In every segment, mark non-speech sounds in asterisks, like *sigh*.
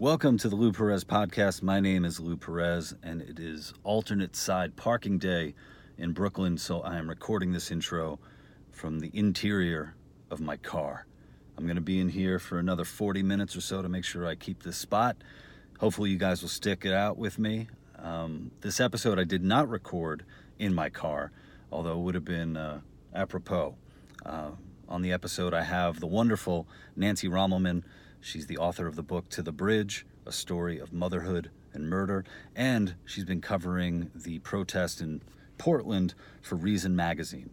Welcome to the Lou Perez podcast. My name is Lou Perez, and it is alternate side parking day in Brooklyn. So I am recording this intro from the interior of my car. I'm going to be in here for another 40 minutes or so to make sure I keep this spot. Hopefully, you guys will stick it out with me. Um, this episode I did not record in my car, although it would have been uh, apropos. Uh, on the episode, I have the wonderful Nancy Rommelmann. She's the author of the book To the Bridge, a story of motherhood and murder, and she's been covering the protest in Portland for Reason Magazine.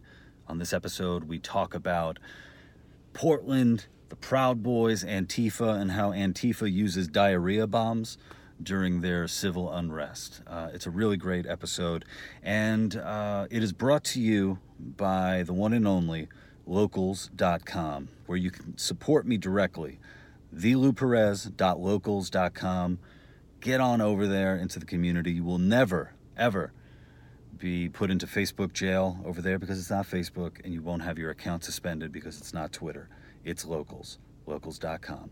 On this episode, we talk about Portland, the Proud Boys, Antifa, and how Antifa uses diarrhea bombs during their civil unrest. Uh, it's a really great episode, and uh, it is brought to you by the one and only locals.com, where you can support me directly. thelouperez.locals.com. Get on over there into the community. You will never, ever be put into Facebook jail over there because it's not Facebook, and you won't have your account suspended because it's not Twitter. It's locals, locals.com.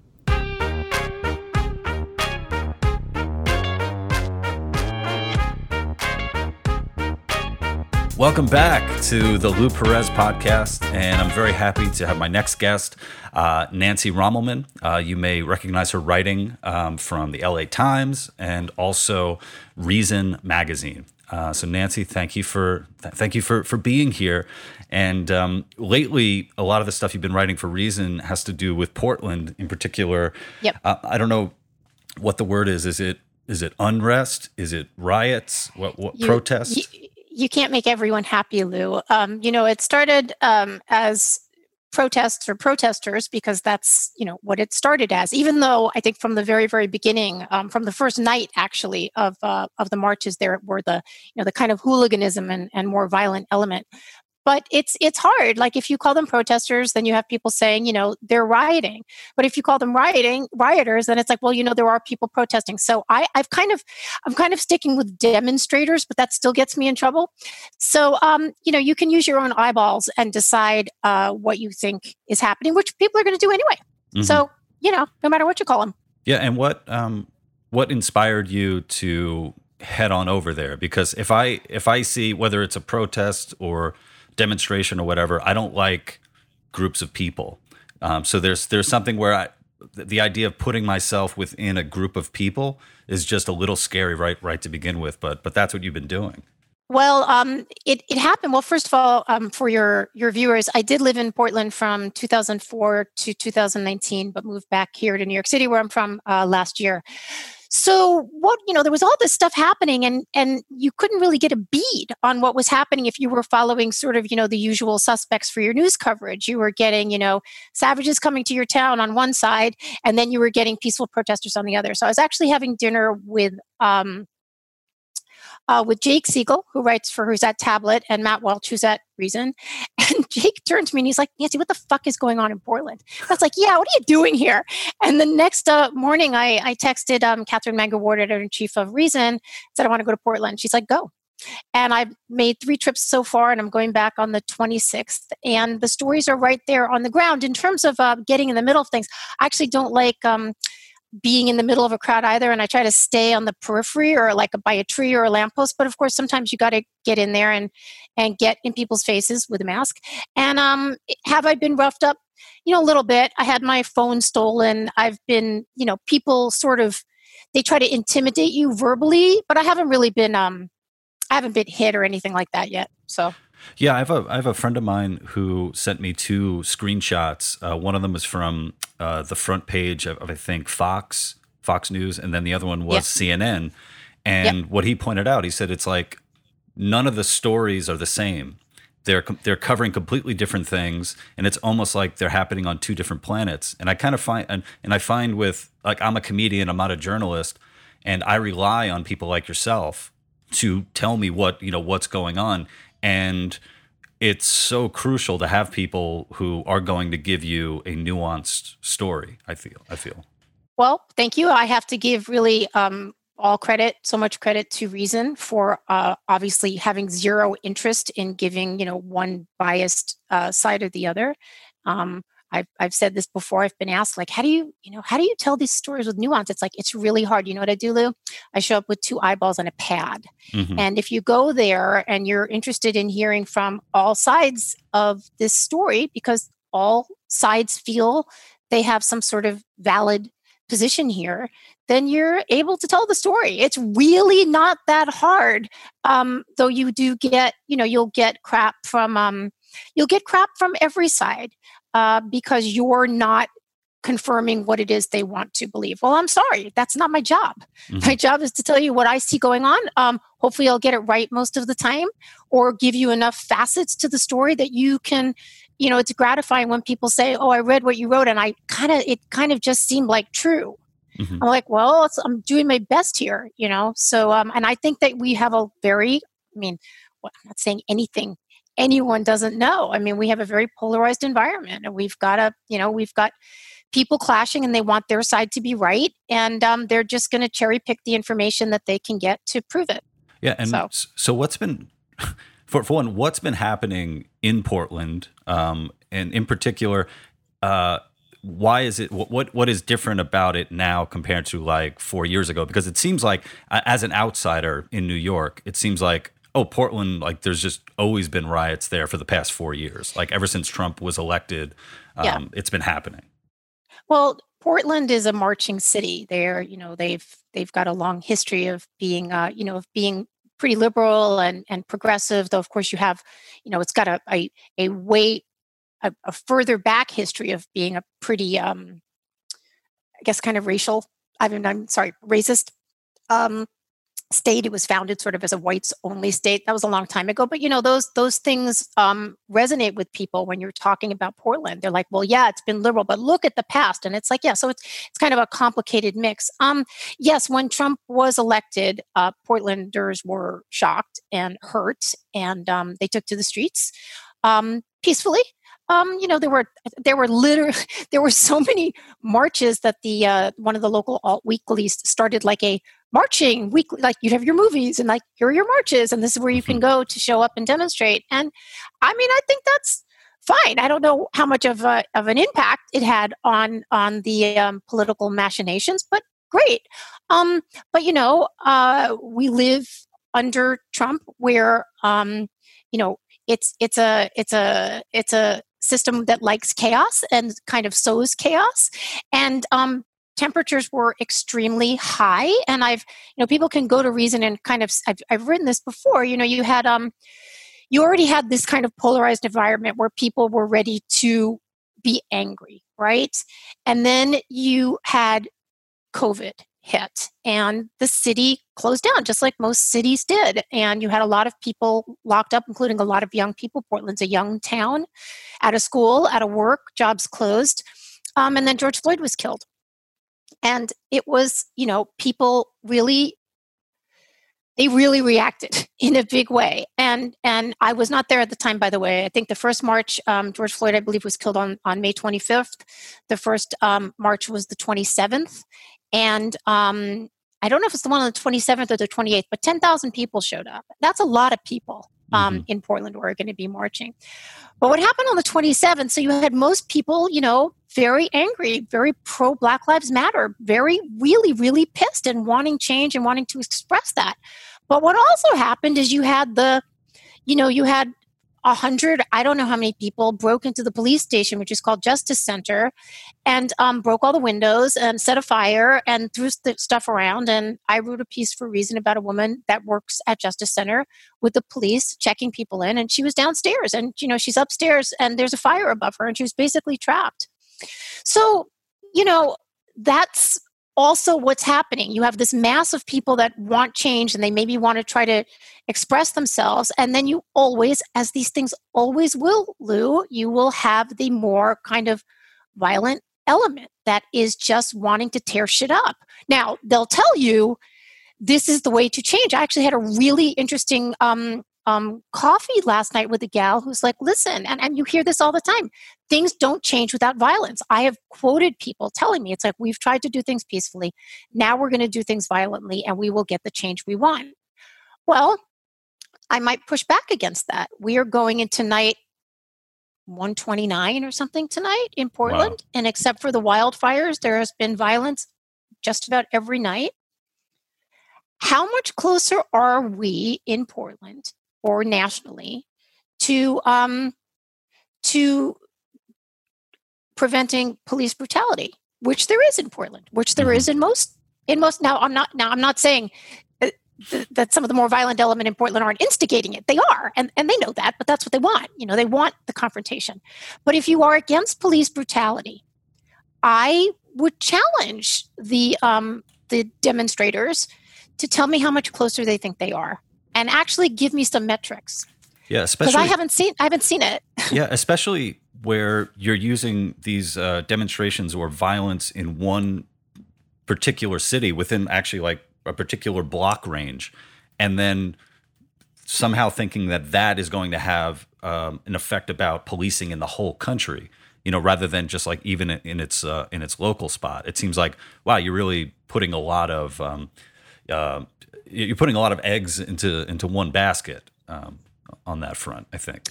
Welcome back to the Lou Perez podcast, and I'm very happy to have my next guest, uh, Nancy Rommelmann. Uh, you may recognize her writing um, from the LA Times and also Reason Magazine. Uh, so, Nancy, thank you for th- thank you for for being here. And um, lately, a lot of the stuff you've been writing for Reason has to do with Portland, in particular. Yep. Uh, I don't know what the word is. Is it is it unrest? Is it riots? What what You- protest? You, you can't make everyone happy, Lou. Um, you know, it started um, as protests or protesters because that's you know what it started as. Even though I think from the very very beginning, um, from the first night actually of uh, of the marches, there were the you know the kind of hooliganism and, and more violent element. But it's it's hard. Like if you call them protesters, then you have people saying, you know, they're rioting. But if you call them rioting rioters, then it's like, well, you know, there are people protesting. So I, I've kind of I'm kind of sticking with demonstrators, but that still gets me in trouble. So, um, you know, you can use your own eyeballs and decide uh, what you think is happening, which people are going to do anyway. Mhm. So, you know, no matter what you call them. Yeah, and what um, what inspired you to head on over there? Because if I if I see whether it's a protest or demonstration or whatever, I don't like groups of people. Um, so there's there's something where I the idea of putting myself within a group of people is just a little scary right right to begin with. But but that's what you've been doing. Well, um, it, it happened. Well, first of all, um, for your your viewers, I did live in Portland from 2004 to 2019, but moved back here to New York City, where I'm from, uh, last year. So what you know, there was all this stuff happening, and and you couldn't really get a bead on what was happening if you were following sort of you know the usual suspects for your news coverage. You were getting you know savages coming to your town on one side, and then you were getting peaceful protesters on the other. So I was actually having dinner with. Um, uh, with Jake Siegel, who writes for Who's That Tablet, and Matt Welch, who's at Reason. *laughs* And Jake turned to me and he's like, Nancy, what the fuck is going on in Portland? I was like, yeah, what are you doing here? And the next uh, morning, I, I texted um, Katherine Mangu-Ward, editor-in-chief of Reason, said, I want to go to Portland. She's like, go. And I've made three trips so far, and I'm going back on the 26th. And the stories are right there on the ground. In terms of uh, getting in the middle of things, I actually don't like um, being in the middle of a crowd either and i try to stay on the periphery or like by a tree or a lamppost but of course sometimes you got to get in there and and get in people's faces with a mask. And um have i been roughed up? You know a little bit. I had my phone stolen. I've been you know people sort of they try to intimidate you verbally but i haven't really been um i haven't been hit or anything like that yet so Yeah, I have a I have a friend of mine who sent me two screenshots. Uh, one of them was from uh, the front page of, of I think Fox Fox News, and then the other one was CNN. And what he pointed out, he said it's like none of the stories are the same. They're they're covering completely different things, and it's almost like they're happening on two different planets. And I kind of find and, and I find with like I'm a comedian, I'm not a journalist, and I rely on people like yourself to tell me what you know what's going on and it's so crucial to have people who are going to give you a nuanced story i feel i feel Well, thank you. I have to give really um, all credit, so much credit to Reason for uh, obviously having zero interest in giving, you know, one biased uh, side or the other. Um, I've, I've said this before. I've been asked, like, how do you, you know, how do you tell these stories with nuance? It's like, it's really hard. You know what I do, Lou? I show up with two eyeballs and a pad. Mm-hmm. And if you go there and you're interested in hearing from all sides of this story, because all sides feel they have some sort of valid position here, then you're able to tell the story. It's really not that hard. Um, though you do get, you know, you'll get crap from um, you'll get crap from every side uh, because you're not confirming what it is they want to believe. Well, I'm sorry, that's not my job. Mm-hmm. My job is to tell you what I see going on. Um, hopefully, I'll get it right most of the time, or give you enough facets to the story that you can. You know, it's gratifying when people say, "Oh, I read what you wrote, and I kind of it kind of just seemed like true." Mm-hmm. I'm like, well, I'm doing my best here, you know. So, um, and I think that we have a very, I mean, well, I'm not saying anything anyone doesn't know. I mean, we have a very polarized environment, and we've got a, you know, we've got people clashing, and they want their side to be right, and um, they're just going to cherry pick the information that they can get to prove it. Yeah, and so, so what's been *laughs* for for one, what's been happening in Portland, um, and in particular. Uh, why is it what what is different about it now compared to like four years ago because it seems like as an outsider in new york it seems like oh portland like there's just always been riots there for the past four years like ever since trump was elected um, yeah. it's been happening well portland is a marching city there you know they've they've got a long history of being uh, you know of being pretty liberal and and progressive though of course you have you know it's got a a, a way a, a further back history of being a pretty, um, I guess, kind of racial. I mean, I'm sorry, racist um, state. It was founded sort of as a whites only state. That was a long time ago. But you know, those those things um, resonate with people when you're talking about Portland. They're like, well, yeah, it's been liberal, but look at the past. And it's like, yeah, so it's it's kind of a complicated mix. Um, yes, when Trump was elected, uh, Portlanders were shocked and hurt, and um, they took to the streets um, peacefully um, you know, there were there were literally *laughs* there were so many marches that the uh, one of the local alt weeklies started like a marching weekly. Like you'd have your movies and like here are your marches, and this is where you can mm-hmm. go to show up and demonstrate. And I mean, I think that's fine. I don't know how much of a, of an impact it had on on the um, political machinations, but great. Um, but you know, uh, we live under Trump, where um, you know it's it's a it's a it's a system that likes chaos and kind of sows chaos. And um, temperatures were extremely high. And I've, you know, people can go to reason and kind of, I've, I've written this before, you know, you had, um, you already had this kind of polarized environment where people were ready to be angry, right? And then you had COVID hit and the city closed down just like most cities did. And you had a lot of people locked up including a lot of young people. Portland's a young town out of school out of work jobs closed. Um, and then george floyd was killed and it was you know people really they really reacted *laughs* in a big way. And and i was not there at the time by the way. I think the first march um, george floyd i believe was killed on on may 25th the first um, march was the 27th and um, I don't know if it's the one on the 27th or the 28th, but 10,000 people showed up. That's a lot of people um, mm-hmm. in Portland, Oregon to be marching. But what happened on the 27th? So you had most people, you know, very angry, very pro Black Lives Matter, very, really, really pissed and wanting change and wanting to express that. But what also happened is you had the, you know, you had a hundred, I don't know how many people broke into the police station, which is called Justice Center, and um, broke all the windows and set a fire and threw st- stuff around. And I wrote a piece for Reason about a woman that works at Justice Center with the police checking people in, and she was downstairs, and you know she's upstairs, and there's a fire above her, and she was basically trapped. So, you know, that's also what's happening. You have this mass of people that want change and they maybe want to try to express themselves. And then you always, as these things always will, Lou, you will have the more kind of violent element that is just wanting to tear shit up. Now, they'll tell you this is the way to change. I actually had a really interesting um, um, coffee last night with a gal who's like, listen, and, and you hear this all the time things don't change without violence. I have quoted people telling me, it's like, we've tried to do things peacefully. Now we're going to do things violently and we will get the change we want. Well, I might push back against that. We are going into night 129 or something tonight in Portland. Wow. And except for the wildfires, there has been violence just about every night. How much closer are we in Portland or nationally to um, to preventing police brutality, which there is in Portland, which there mm-hmm. is in most in most. Now, I'm not now I'm not saying that some of the more violent element in Portland aren't instigating it. They are, and, and they know that, but that's what they want. You know, they want the confrontation. But if you are against police brutality, I would challenge the um, the demonstrators to tell me how much closer they think they are, and actually give me some metrics. Yeah, especially because I haven't seen I haven't seen it. *laughs* yeah, especially where you're using these uh, demonstrations or violence in one particular city within actually like a particular block range, and then somehow thinking that that is going to have um, an effect about policing in the whole country you know rather than just like even in its uh, in its local spot. It seems like wow you're really putting a lot of um, uh, you're putting a lot of eggs into into one basket um, on that front i think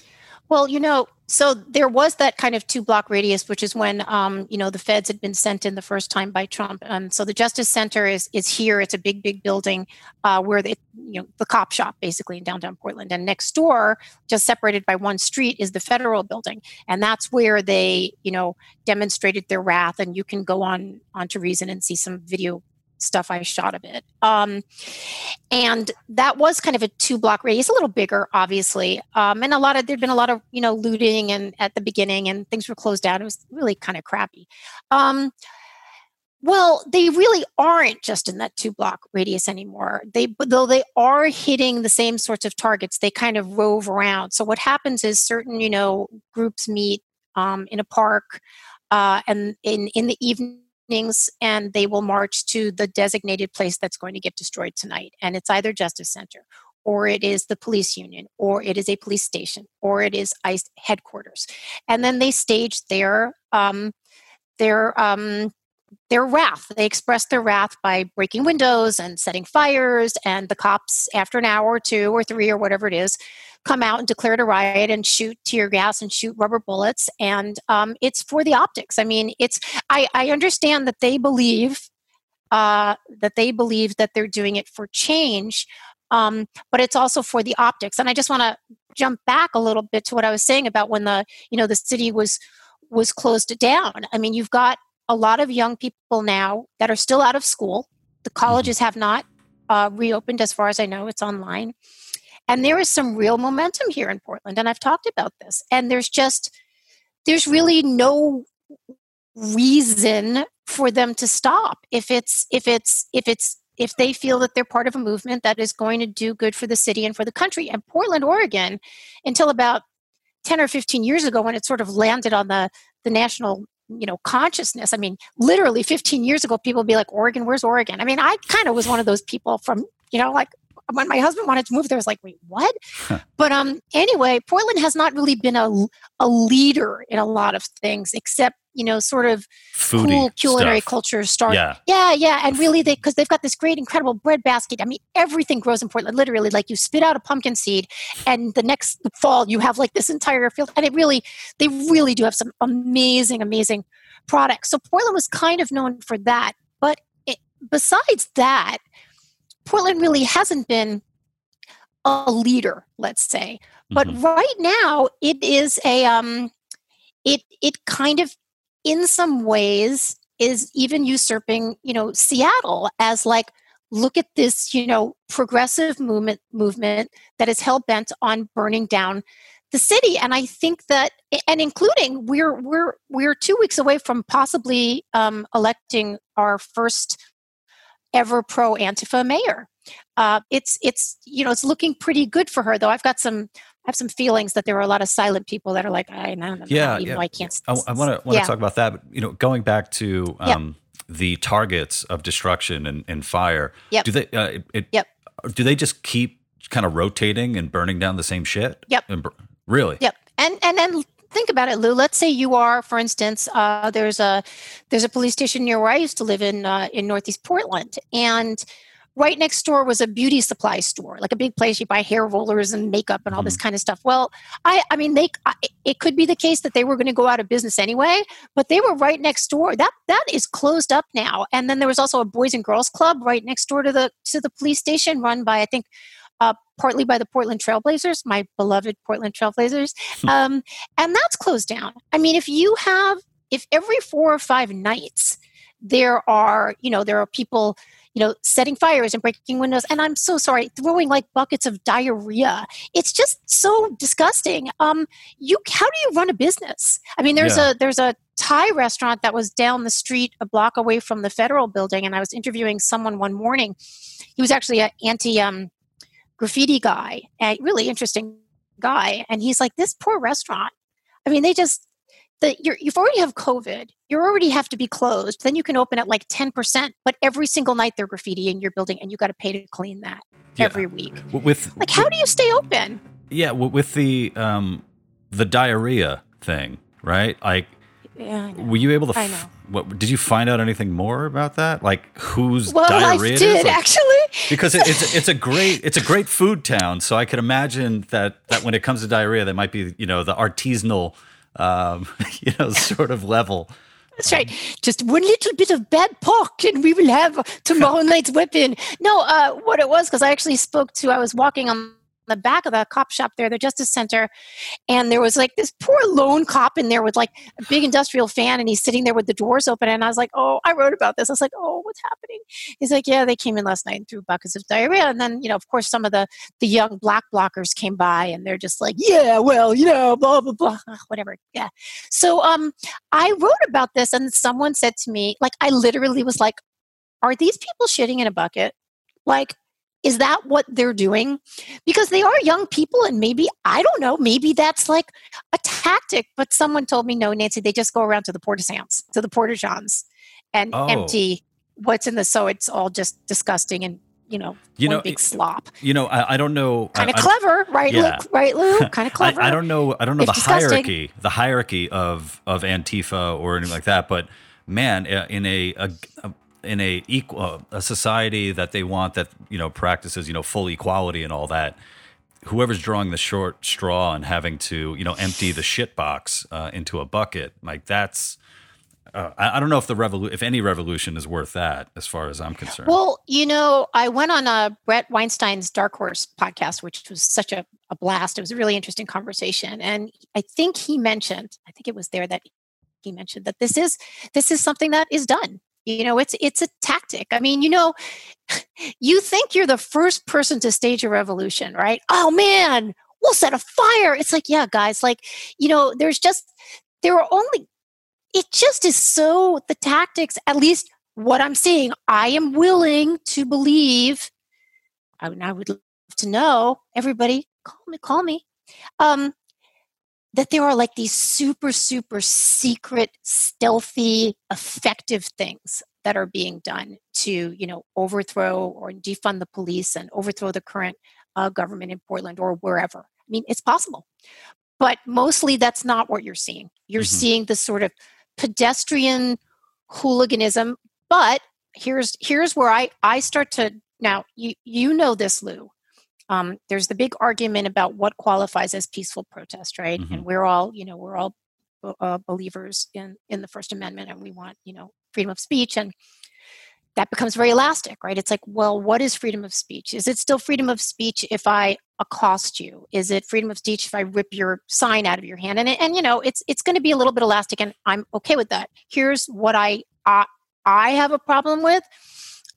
well, you know, so there was that kind of two block radius, which is when um, you know the feds had been sent in the first time by Trump. And so the Justice Center is is here. It's a big, big building uh, where the you know the cop shop basically in downtown Portland. And next door, just separated by one street, is the federal building, and that's where they you know demonstrated their wrath. And you can go on onto Reason and see some video stuff I shot of it. Um, and that was kind of a two block radius, a little bigger, obviously. Um, and a lot of, there'd been a lot of, you know, looting and at the beginning and things were closed down. It was really kind of crappy. Um, well, they really aren't just in that two block radius anymore. They, though they are hitting the same sorts of targets, they kind of rove around. So what happens is certain, you know, groups meet um, in a park, uh, and in in the evening evenings and they will march to the designated place that's going to get destroyed tonight. And it's either Justice Center or it is the police union or it is a police station or it is ICE headquarters. And then they stage their um, their um, their wrath. They express their wrath by breaking windows and setting fires, and the cops, after an hour or two or three or whatever it is, come out and declare a riot and shoot tear gas and shoot rubber bullets. And um, it's for the optics. I mean, it's I, I understand that they believe uh, that they believe that they're doing it for change, um, but it's also for the optics. And I just want to jump back a little bit to what I was saying about when the you know the city was was closed down. I mean, you've got a lot of young people now that are still out of school. The mm-hmm. colleges have not uh, reopened, as far as I know. It's online. And there is some real momentum here in Portland. And I've talked about this. And there's just, there's really no reason for them to stop if it's if it's if it's if they feel that they're part of a movement that is going to do good for the city and for the country and portland oregon until about 10 or 15 years ago when it sort of landed on the the national you know consciousness i mean literally 15 years ago people would be like oregon where's oregon i mean i kind of was one of those people from you know like when my husband wanted to move there I was like wait what? But um anyway portland has not really been a, a leader in a lot of things except you know sort of Foodie cool culinary stuff. culture start yeah. Yeah yeah and really they because they've got this great incredible bread basket. I mean everything grows in portland literally like you spit out a pumpkin seed and the next fall you have like this entire field and it really they really do have some amazing amazing products. So portland was kind of known for that but it, besides that portland really hasn't been a leader let's say but mm-hmm. right now it is a um it it kind of in some ways is even usurping you know seattle as like look at this you know progressive movement movement that is hell bent on burning down the city and i think that and including we're we're we're two weeks away from possibly um, electing our first ever pro antifa mayor uh, it's it's you know it's looking pretty good for her though i've got some I have some feelings that there are a lot of silent people that are like, I know, yeah, even yeah. though I can't. I want to want to yeah. talk about that. But, you know, going back to um, the targets of destruction and, and fire. Yep. Do they? Uh, it, yep. Do they just keep kind of rotating and burning down the same shit? Yep. And, really? Yep. And and then think about it, Lou. Let's say you are, for instance, uh, there's a there's a police station near where I used to live in uh, in Northeast Portland, and right next door was a beauty supply store, like a big place you buy hair rollers and makeup and all mm-hmm. this kind of stuff. Well, I, I mean, they, it could be the case that they were going to go out of business anyway, but they were right next door. That that is closed up now. And then there was also a boys and girls club right next door to the to the police station, run by I think partly by the Portland Trailblazers, my beloved Portland Trailblazers, hmm. um, and that's closed down. I mean, if you have, if every four or five nights there are, you know, there are people you know, setting fires and breaking windows. And I'm so sorry, throwing like buckets of diarrhea. It's just so disgusting. Um, you how do you run a business? I mean, there's yeah. a there's a Thai restaurant that was down the street a block away from the federal building, and I was interviewing someone one morning. He was actually an anti um, graffiti guy, a really interesting guy, and he's like, "This poor restaurant. I mean, they just the you have already have COVID. You already have to be closed. Then you can open at like ten percent, but every single night they're graffiti in your building, and you got to pay to clean that yeah. every week. With like, how do you stay open? Yeah, with the um, the diarrhea thing, right? Like, yeah, were you able to? I know. What did you find out anything more about that? Like whose well, diarrhea I did like, actually. Because it, it's it's a great it's a great food town. So I could imagine that that when it comes to diarrhea, there might be you know the artisanal um, *laughs* you know, sort of level. That's right. Just one little bit of bad pork, and we will have tomorrow *laughs* night's weapon. No, uh, what it was because I actually spoke to. I was walking on the back of the cop shop there, the Justice Center, and there was like this poor lone cop in there with like a big industrial fan, and he's sitting there with the doors open. And I was like, "Oh, I wrote about this." I was like, "Oh, what's happening?" He's like, "Yeah, they came in last night and threw buckets of diarrhea." And then, you know, of course, some of the the young black blockers came by, and they're just like, "Yeah, well, you know, blah blah blah, *laughs* whatever." Yeah. So, um, I wrote about this, and someone said to me, like, I literally was like, "Are these people shitting in a bucket?" Like, is that what they're doing? Because they are young people, and maybe, I don't know, maybe that's like a tactic. But someone told me, no, Nancy, they just go around to the porta sands, to the porta johns, and oh. empty what's in the so it's all just disgusting and you know, you know, big slop. You know, I, I don't know. Kind of clever, right, yeah. Luke? Right, Lou? Kind of clever. I, I, don't know. I don't know the disgusting. hierarchy, the hierarchy of of Antifa or anything like that. But man, in a, a, a in a equal uh, a society that they want that you know practices you know full equality and all that whoever's drawing the short straw and having to you know empty the shit box uh, into a bucket like that's uh, I, I, don't know if the revolu- if any revolution is worth that as far as I'm concerned. Well, you know, I went on a Bret Weinstein's Dark Horse podcast, which was such a, a blast. It was a really interesting conversation, and I think he mentioned, I think it was there that he mentioned that this is this is something that is done you know it's it's a tactic. I mean you know *sighs* you think you're the first person to stage a revolution right? Oh man we'll set a fire. It's like yeah guys like you know there's just there are only it just is so the tactics at least what i'm seeing i am willing to believe i, I would love to know. Everybody call me call me. Um that there are like these super, super secret, stealthy, effective things that are being done to, you know, overthrow or defund the police and overthrow the current uh, government in Portland or wherever. I mean, it's possible. But mostly that's not what you're seeing. You're mm-hmm. seeing this sort of pedestrian hooliganism. But here's here's where I, I start to now you you know this, Lou um, there's the big argument about what qualifies as peaceful protest, right? Mm-hmm. And we're all, you know, we're all uh, believers in in the First Amendment, and we want, you know, freedom of speech, and that becomes very elastic, right? It's like, well, what is freedom of speech? Is it still freedom of speech if I accost you? Is it freedom of speech if I rip your sign out of your hand? And and you know, it's it's going to be a little bit elastic, and I'm okay with that. Here's what I uh, I have a problem with,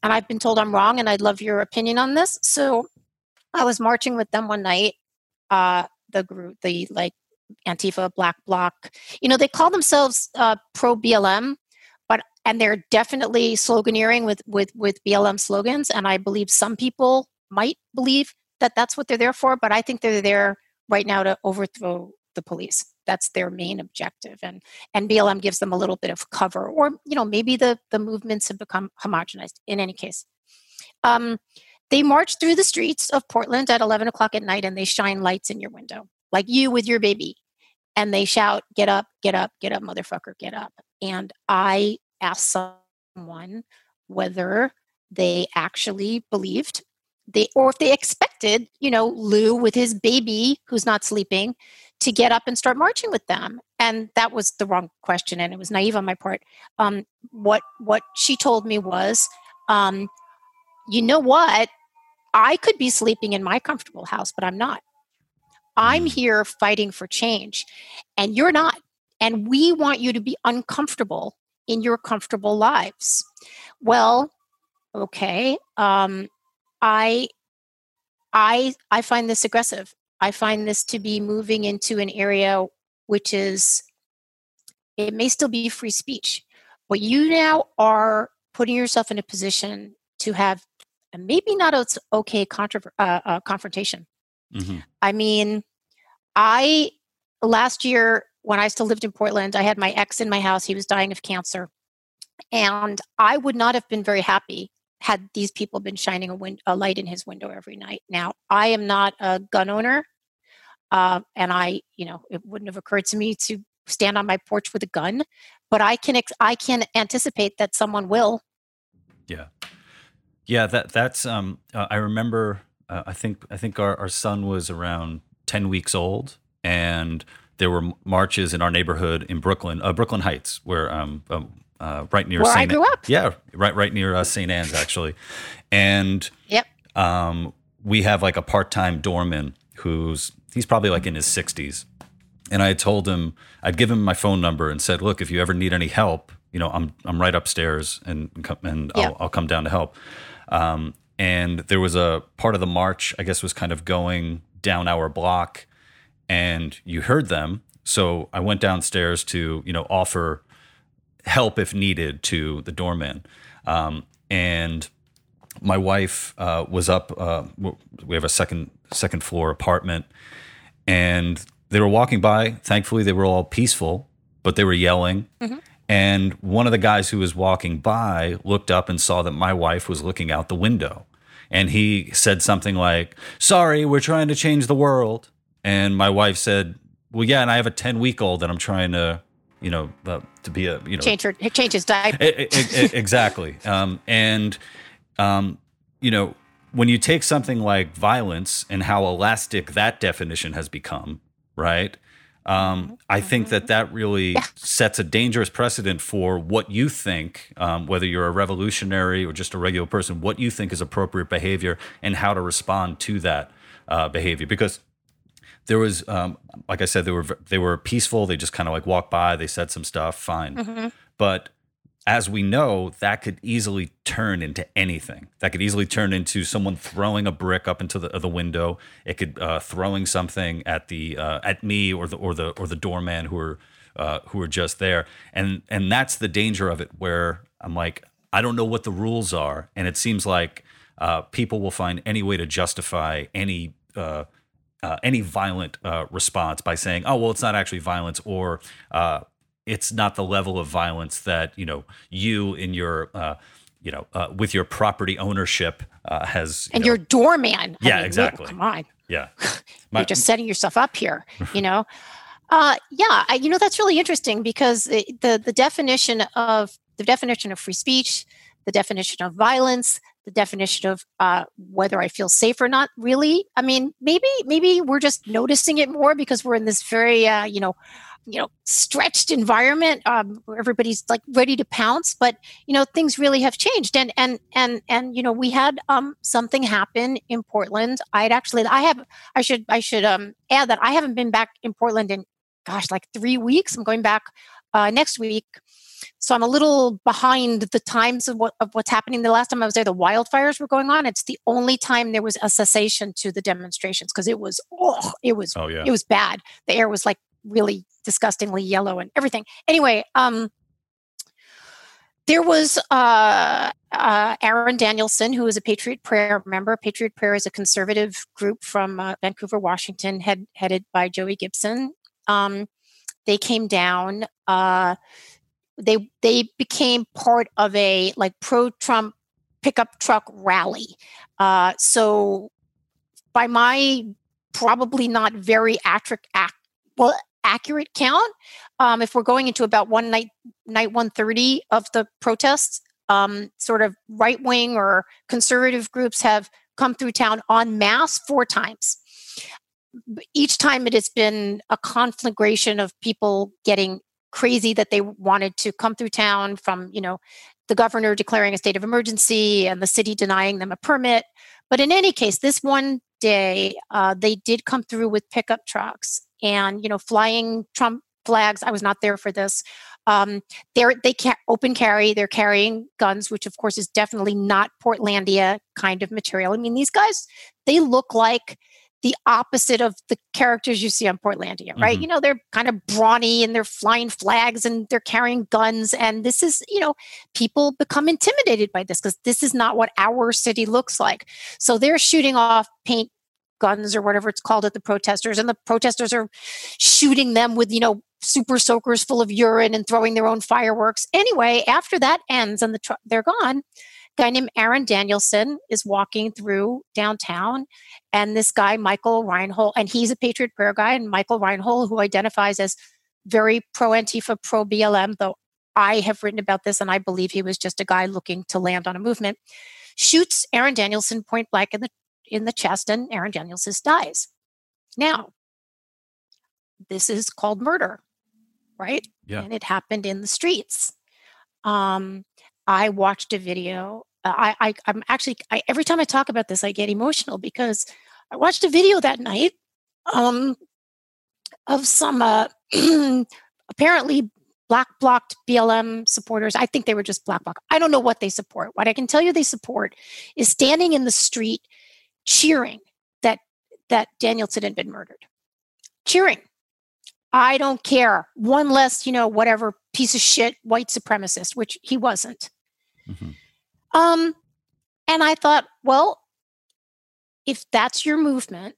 and I've been told I'm wrong, and I'd love your opinion on this. So I was marching with them one night. Uh, the group, the like Antifa, Black Bloc. You know, they call themselves uh, pro BLM, but and they're definitely sloganeering with with with BLM slogans. And I believe some people might believe that that's what they're there for, but I think they're there right now to overthrow the police. That's their main objective, and and BLM gives them a little bit of cover, or you know maybe the the movements have become homogenized. In any case, um, they march through the streets of Portland at 11 o'clock at night and they shine lights in your window, like you with your baby. And they shout, Get up, get up, get up, motherfucker, get up. And I asked someone whether they actually believed they or if they expected, you know, Lou with his baby who's not sleeping to get up and start marching with them. And that was the wrong question, and it was naive on my part. Um, what what she told me was, um, you know what? I could be sleeping in my comfortable house, but I'm not. I'm mm. here fighting for change, and you're not. And we want you to be uncomfortable in your comfortable lives. Well, okay. Um, I, I, I find this aggressive. I find this to be moving into an area which is, it may still be free speech, but you now are putting yourself in a position to have maybe not a okay uh, uh, confrontation. Mm-hmm. I mean, I last year when I still lived in Portland, I had my ex in my house. He was dying of cancer, and I would not have been very happy had these people been shining a, win- a light in his window every night. Now, I am not a gun owner, uh, and I, you know, it wouldn't have occurred to me to stand on my porch with a gun, but I can ex- I can anticipate that someone will. Yeah, yeah. That that's. Um, uh, I remember. Uh, I think I think our, our son was around ten weeks old, and there were marches in our neighborhood in Brooklyn, uh, Brooklyn Heights, where um, um, uh, right near where St. I grew up. Yeah, right, right near uh, St. Anne's actually, and yep. Um, we have like a part-time doorman who's he's probably like in his 60s, and I told him I'd give him my phone number and said, look, if you ever need any help, you know, I'm I'm right upstairs and and yep. I'll, I'll come down to help. Um, and there was a part of the march, I guess, was kind of going down our block, and you heard them. So I went downstairs to you know offer help if needed to the doorman. Um, and my wife uh, was up. Uh, we have a second second floor apartment, and they were walking by. Thankfully, they were all peaceful, but they were yelling. Mm-hmm. And one of the guys who was walking by looked up and saw that my wife was looking out the window. And he said something like, Sorry, we're trying to change the world. And my wife said, Well, yeah, and I have a 10 week old that I'm trying to you know, uh, to be a you know change her change his diaper. exactly, *laughs* um, and um, you know when you take something like violence and how elastic that definition has become, right? Um, mm-hmm. I think that that really yeah. sets a dangerous precedent for what you think, um, whether you're a revolutionary or just a regular person, what you think is appropriate behavior and how to respond to that uh, behavior. Because there was um, like i said they were they were peaceful they just kind of like walked by they said some stuff fine mm-hmm. but as we know that could easily turn into anything. That could easily turn into someone throwing a brick up into the, the window. It could uh, throwing something at the uh, at me or the or the or the doorman who are uh, who are just there. And and that's the danger of it where i'm like i don't know what the rules are. And it seems like uh, people will find any way to justify any uh, uh, any violent uh, response by saying, "Oh, well, it's not actually violence," or uh, "It's not the level of violence that you know you in your." Uh, you know, uh, with your property ownership uh, has, you and know, your doorman. Yeah, I mean, exactly. Come on. Yeah, *laughs* My, you're just setting yourself up here. You know, *laughs* uh, yeah, I, you know that's really interesting because the the definition of the definition of free speech, the definition of violence, the definition of uh, whether I feel safe or not. Really, I mean, maybe maybe we're just noticing it more because we're in this very uh, you know you know stretched environment um, where everybody's like ready to pounce but you know things really have changed and and and and you know we had um, something happen in portland i'd actually i have i should i should um, add that i haven't been back in portland in gosh like three weeks i'm going back uh, next week so I'm a little behind the times of, what, of what's happening. The last time I was there, the wildfires were going on. It's the only time there was a cessation to the demonstrations because it was oh, it was oh, yeah. it was bad. The air was like really disgustingly yellow and everything. Anyway, um, there was uh, uh, Aaron Danielson, who is a Patriot Prayer member. Patriot Prayer is a conservative group from uh, Vancouver, Washington, head, headed by Joey Gibson. Um, they came down. Uh, they they became part of a like pro Trump pickup truck rally. Uh, so by my probably not very accurate, ac- well accurate count, um, if we're going into about one night night one thirty of the protests, um, sort of right wing or conservative groups have come through town en masse four times. Each time it has been a conflagration of people getting crazy that they wanted to come through town from, you know, the governor declaring a state of emergency and the city denying them a permit. But in any case, this one day, uh, they did come through with pickup trucks and, you know, flying Trump flags. I was not there for this. Um, they're they can't open carry. They're carrying guns, which of course is definitely not Portlandia kind of material. I mean, these guys they look like the opposite of the characters you see on Portlandia, right? Mm-hmm. You know, they're kind of brawny and they're flying flags and they're carrying guns. And this is, you know, people become intimidated by this because this is not what our city looks like. So they're shooting off paint guns or whatever it's called at the protesters, and the protesters are shooting them with, you know, super soakers full of urine and throwing their own fireworks. Anyway, after that ends and the tr- they're gone, guy named Aaron Danielson is walking through downtown, and this guy, Michael Reinoehl and he's a Patriot Prayer guy, and Michael Reinoehl who identifies as very pro Antifa, pro BLM, though I have written about this and I believe he was just a guy looking to land on a movement, shoots Aaron Danielson point blank in the in the chest, and Aaron Danielson dies. Now, this is called murder, right? Yeah. And it happened in the streets. Um, I watched a video. Uh, I, I I'm actually I, every time I talk about this, I get emotional because I watched a video that night um, of some uh, *clears throat* apparently black blocked BLM supporters. I think they were just black bloc. I don't know what they support. What I can tell you they support is standing in the street cheering that that Danielson had been murdered. Cheering. I don't care. One less, you know, whatever piece of shit white supremacist, which he wasn't. Mm-hmm. Um, and I thought, well, if that's your movement,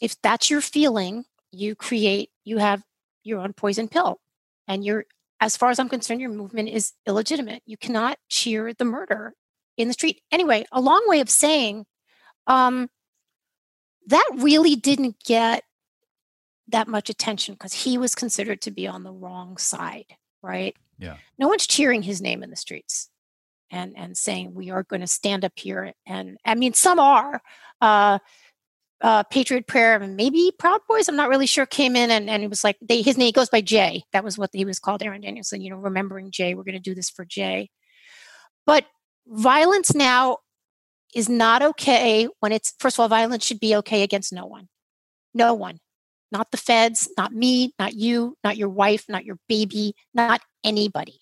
if that's your feeling, you create, you have your own poison pill. And you're, as far as I'm concerned, your movement is illegitimate. You cannot cheer the murder in the street. Anyway, a long way of saying um, that really didn't get that much attention because he was considered to be on the wrong side, right? Yeah. No one's cheering his name in the streets and and saying we are going to stand up here and I mean some are uh uh, Patriot Prayer, maybe Proud Boys. I'm not really sure. Came in and, and it was like, they, his name goes by Jay. That was what he was called, Aaron Danielson. You know, remembering Jay. We're going to do this for Jay. But violence now is not okay when it's first of all, violence should be okay against no one, no one, not the feds, not me, not you, not your wife, not your baby, not anybody.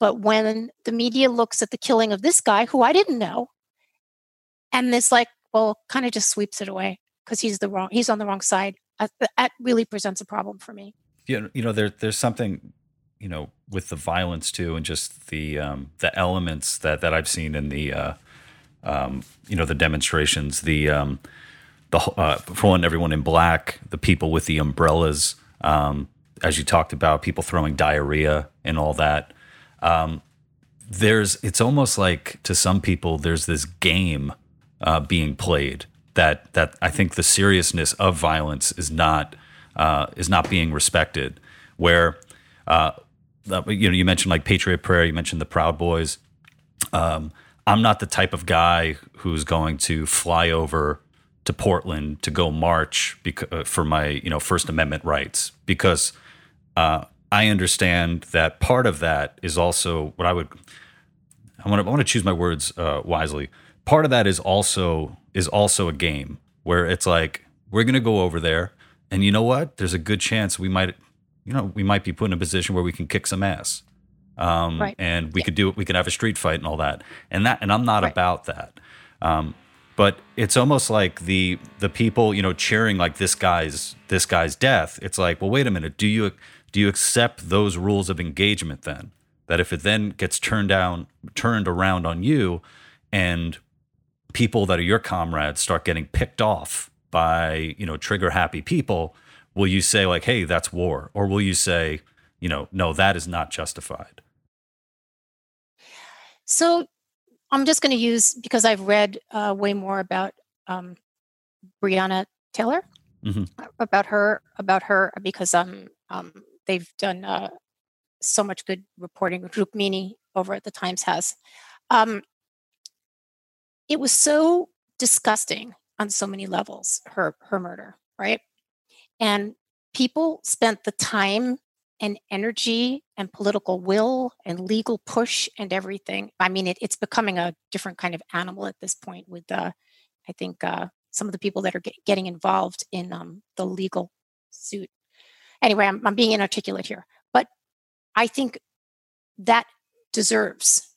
But when the media looks at the killing of this guy, who I didn't know, and it's like, well, kind of just sweeps it away because he's the wrong, he's on the wrong side. that really presents a problem for me. You know, you know, there, there's something, you know, with the violence too, and just the um, the elements that that I've seen in the, uh, um, you know, the demonstrations, the um, the uh, for one, everyone in black, the people with the umbrellas, um, as you talked about, people throwing diarrhea and all that. Um, there's, it's almost like to some people, there's this game uh, being played that that I think the seriousness of violence is not uh, is not being respected. Where uh, you know you mentioned like Patriot Prayer, you mentioned the Proud Boys. Um, I'm not the type of guy who's going to fly over to Portland to go march because, uh, for my you know First Amendment rights because uh, I understand that part of that is also what I would I want to I want to choose my words uh, wisely. Part of that is also is also a game where it's like we're going to go over there and you know what? There's a good chance we might you know we might be put in a position where we can kick some ass. Um, right. and we yeah. could do we could have a street fight and all that. And that and I'm not right. about that. Um, but it's almost like the the people you know cheering like this guy's this guy's death it's like well wait a minute do you do you accept those rules of engagement then that if it then gets turned down turned around on you and people that are your comrades start getting picked off by you know trigger happy people will you say like hey that's war or will you say you know no that is not justified so I'm just going to use because I've read uh, way more about um, Breonna Taylor mm-hmm. about her about her because um, um they've done uh, so much good reporting. Rukmini over at the Times has. Um, it was so disgusting on so many levels. Her her murder, right? And people spent the time and energy and political will and legal push and everything. I mean, it, it's becoming a different kind of animal at this point with, uh, I think, uh, some of the people that are get, getting involved in um, the legal suit. Anyway, I'm, I'm being inarticulate here, but I think that deserves,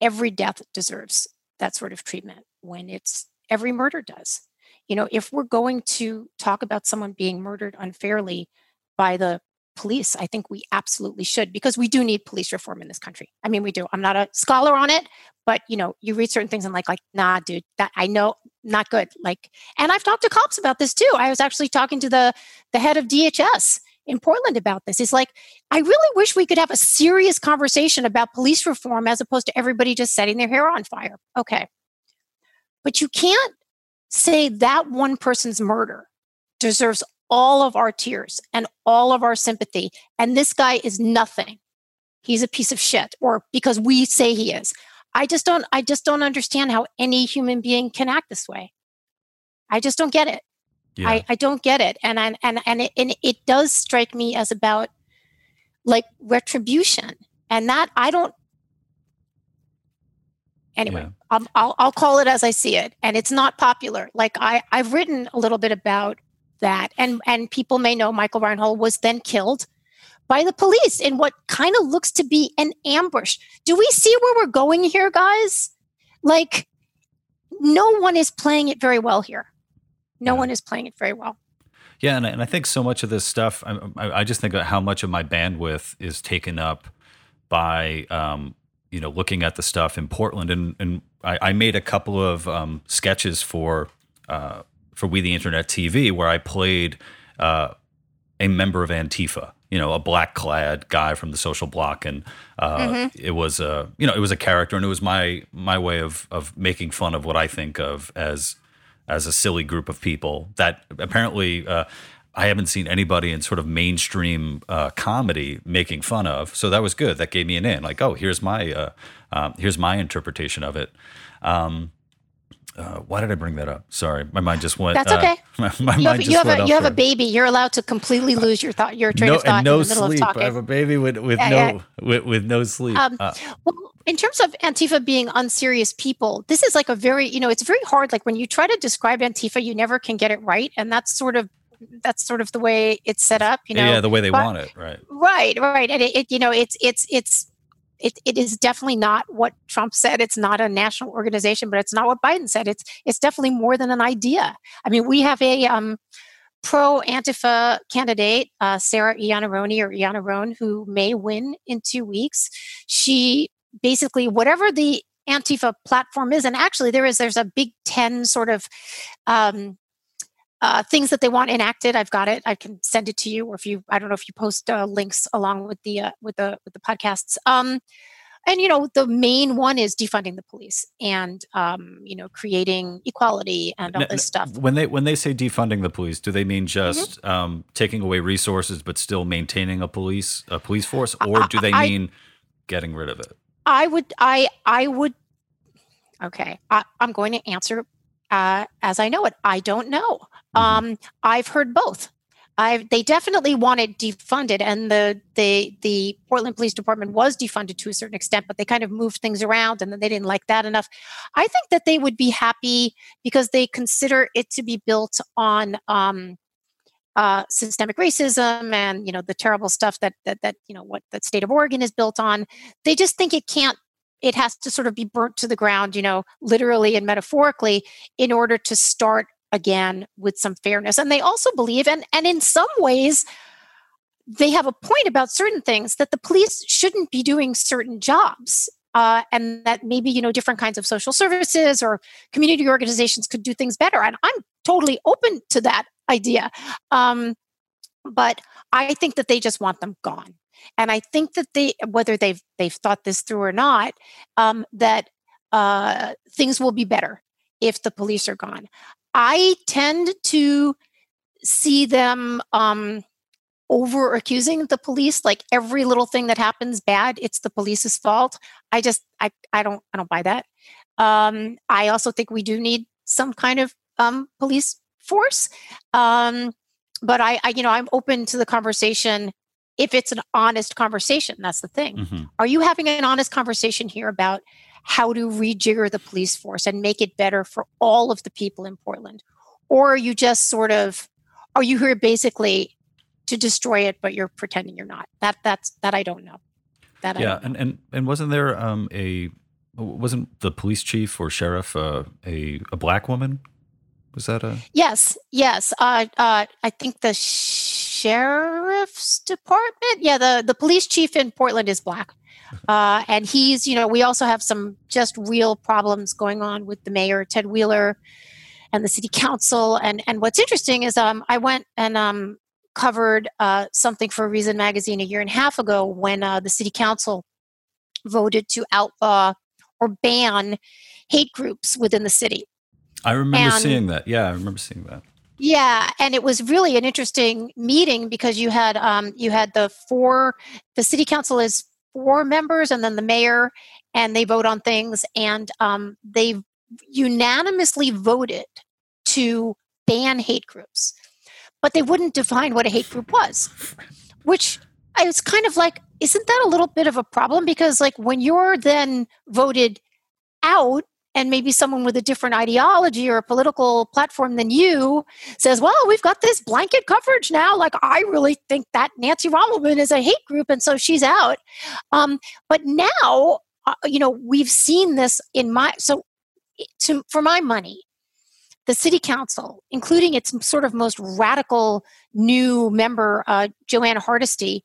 every death deserves that sort of treatment when it's every murder does. You know, if we're going to talk about someone being murdered unfairly, by the police. I think we absolutely should because we do need police reform in this country. I mean, we do. I'm not a scholar on it, but you know, you read certain things and like, like, nah, dude, that I know not good. Like, and I've talked to cops about this too. I was actually talking to the the head of DHS in Portland about this. He's like, I really wish we could have a serious conversation about police reform as opposed to everybody just setting their hair on fire. Okay. But you can't say that one person's murder deserves all of our tears and all of our sympathy. And this guy is nothing. He's a piece of shit, or because we say he is. I just don't, I just don't understand how any human being can act this way. I just don't get it. Yeah. I, I don't get it. And I, and and it, and it does strike me as about like retribution. And that I don't anyway yeah. I'll, I'll call it as i see it and it's not popular like i i've written a little bit about that. And and people may know Michael Reinoehl was then killed by the police in what kind of looks to be an ambush. Do we see where we're going here, guys? Like, no one is playing it very well here. No yeah. one is playing it very well. Yeah, and, and I think so much of this stuff, I, I just think about how much of my bandwidth is taken up by, um, you know, looking at the stuff in Portland. And, and I, I made a couple of um, sketches for uh, for We the Internet TV, where I played uh, a member of Antifa, you know, a black clad guy from the social block, and uh, mm-hmm. it was a you know it was a character, and it was my my way of of making fun of what I think of as as a silly group of people that apparently. Uh, I haven't seen anybody in sort of mainstream uh, comedy making fun of, so that was good. That gave me an in. Like, oh, here's my uh, um, here's my interpretation of it. Um, uh, why did I bring that up? Sorry, my mind just went. That's uh, okay. Uh, *laughs* my, my you have, you have, a, you have a baby. You're allowed to completely lose your thought, your train no, of thought no in the middle sleep. of talking. I have a baby with with yeah, no yeah. With, with no sleep. Um, uh, well, in terms of Antifa being unserious people, this is like a very you know it's very hard. Like when you try to describe Antifa, you never can get it right, and that's sort of that's sort of the way it's set up. You know, yeah, the way they but, want it, right? Right, right, and it, it you know it's it's it's it, it is definitely not what Trump said. It's not a national organization, but it's not what Biden said. It's it's definitely more than an idea. I mean, we have a um, pro Antifa candidate, uh, Sarah Iannarone or Iannarone, who may win in two weeks. She basically whatever the Antifa platform is, and actually there is there's a Big Ten sort of um, uh, things that they want enacted. I've got it. I can send it to you, or if you, I don't know if you post uh, links along with the uh, with the with the podcasts. Um, and you know, the main one is defunding the police and um, you know creating equality and all this stuff. When they when they say defunding the police, do they mean mm-hmm. just mm-hmm. um, taking away resources but still maintaining a police a police force, or do they mean I, getting rid of it? I would. I I would. Okay, I, I'm going to answer uh, as I know it. I don't know. Mm-hmm. Um, I've heard both. I've, they definitely wanted defunded, and the, the the Portland Police Department was defunded to a certain extent, but they kind of moved things around, and then they didn't like that enough. I think that they would be happy because they consider it to be built on um, uh, systemic racism and you know the terrible stuff that that that you know what the state of Oregon is built on. They just think it can't it has to sort of be burnt to the ground, you know, literally and metaphorically, in order to start again with some fairness. And they also believe, and, and in some ways, they have a point about certain things that the police shouldn't be doing certain jobs. Uh, and that maybe you know different kinds of social services or community organizations could do things better and i'm totally open to that idea um, but i think that they just want them gone and i think that they whether they've they've thought this through or not um, that uh, things will be better if the police are gone. I tend to see them um, over accusing the police like every little thing that happens bad it's the police's fault. I just i i don't i don't buy that. Um i also think we do need some kind of um police force. Um but I, I you know i'm open to the conversation if it's an honest conversation that's the thing mm-hmm. are you having an honest conversation here about how to rejigger the police force and make it better for all of the people in portland or are you just sort of are you here basically to destroy it, but you're pretending you're not. That that's that I don't know. That yeah, and and and wasn't there um, a wasn't the police chief or sheriff uh, a a black woman? Was that a yes, yes. Uh, uh, I think the sheriff's department. Yeah, the the police chief in Portland is black. *laughs* Uh, and he's, you know, we also have some just real problems going on with the mayor, Ted Wheeler, and the city council. And and what's interesting is um, I went and um, covered uh, something for Reason Magazine a year and a half ago when uh, the city council voted to outlaw or ban hate groups within the city. I remember and, seeing that. Yeah, I remember seeing that. Yeah, and it was really an interesting meeting because you had um, you had the four. The city council is four members, and then the mayor, and they vote on things, and um, they unanimously voted to ban hate groups but they wouldn't define what a hate group was, which I was kind of like, isn't that a little bit of a problem? Because, like, when you're then voted out, and maybe someone with a different ideology or a political platform than you says, Well, we've got this blanket coverage now. Like, I really think that Nancy Rommelmann is a hate group, and so she's out. Um, but now, uh, you know, we've seen this in my, so to, for my money, the city council, including its sort of most radical new member, uh, Jo Ann Hardesty,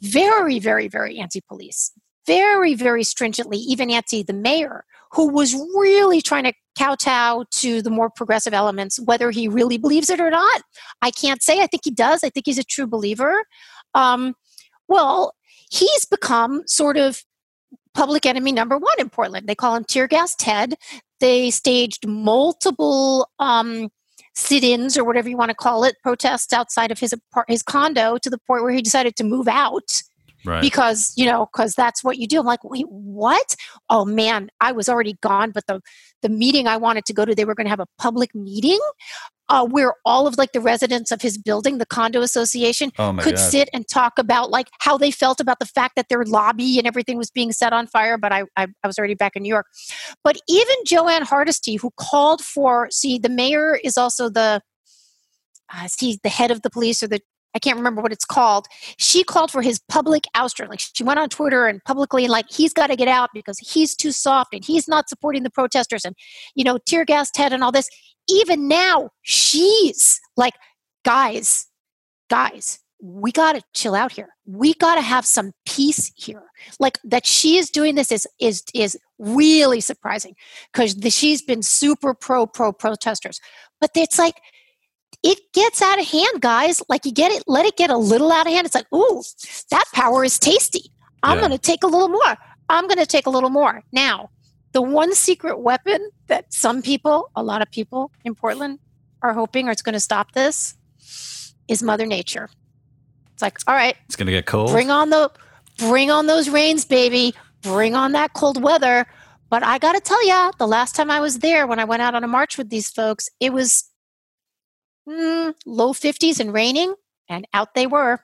very, very, very anti police, very, very stringently, even anti the mayor, who was really trying to kowtow to the more progressive elements, whether he really believes it or not. I can't say. I think he does. I think he's a true believer. Um, well, he's become sort of public enemy number one in Portland. They call him Tear Gas Ted. They staged multiple um, sit-ins or whatever you want to call it, protests outside of his his condo to the point where he decided to move out. Right. Because you know, because that's what you do. I'm like, wait, what? Oh man, I was already gone. But the the meeting I wanted to go to, they were going to have a public meeting uh, where all of like the residents of his building, the condo association, oh could God. sit and talk about like how they felt about the fact that their lobby and everything was being set on fire. But I, I, I was already back in New York. But even Jo Ann Hardesty, who called for, see, the mayor is also the, uh, see, the head of the police or the I can't remember what it's called. She called for his public ouster. Like she went on Twitter and publicly and like he's got to get out because he's too soft and he's not supporting the protesters and you know tear gas Ted and all this even now, she's like, guys, guys, we got to chill out here. We got to have some peace here. Like that she is doing this is is is really surprising because she's been super pro pro protesters. But it's like it gets out of hand, guys. Like you get it, let it get a little out of hand. It's like, ooh, that power is tasty. I'm yeah. going to take a little more. I'm going to take a little more. Now, the one secret weapon that some people, a lot of people in Portland, are hoping or it's going to stop this is Mother Nature. It's like, all right, it's going to get cold. Bring on the, bring on those rains, baby. Bring on that cold weather. But I got to tell you, the last time I was there, when I went out on a march with these folks, it was mm, low 50s and raining, and out they were.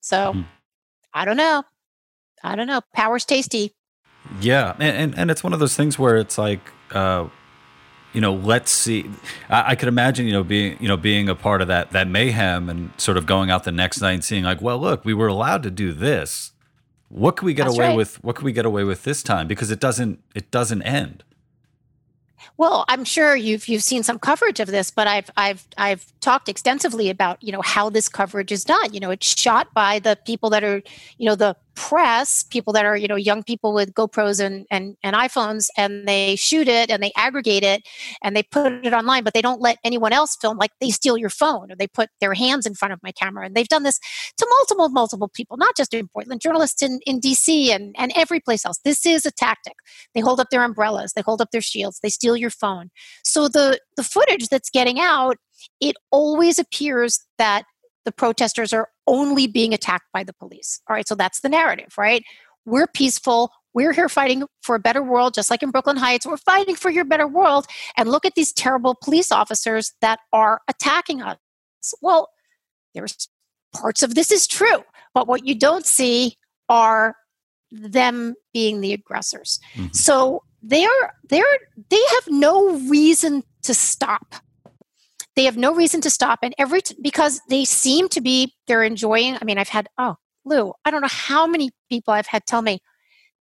So mm. I don't know. I don't know. Power's tasty. Yeah, and, and, and it's one of those things where it's like, uh, you know, let's see. I, I, could imagine, you know, being you know being a part of that that mayhem and sort of going out the next night and seeing like, well, look, we were allowed to do this. What can we get That's away right. with? What can we get away with this time? Because it doesn't it doesn't end. Well, I'm sure you've you've seen some coverage of this, but I've I've I've talked extensively about you know how this coverage is done. You know, it's shot by the people that are you know the press, people that are, you know, young people with GoPros and, and, and iPhones, and they shoot it and they aggregate it and they put it online, but they don't let anyone else film. Like they steal your phone or they put their hands in front of my camera. And they've done this to multiple, multiple people, not just in Portland, journalists in, in DC and, and every place else. This is a tactic. They hold up their umbrellas, they hold up their shields, they steal your phone. So the, the footage that's getting out, it always appears that the protesters are only being attacked by the police. All right, so that's the narrative, right? We're peaceful. We're here fighting for a better world, just like in Brooklyn Heights. We're fighting for your better world. And look at these terrible police officers that are attacking us. Well, there's parts of this is true, but what you don't see are them being the aggressors. Mm-hmm. So they're they're they have no reason to stop. They have no reason to stop, and every t- because they seem to be they're enjoying. I mean, I've had oh Lou, I don't know how many people I've had tell me,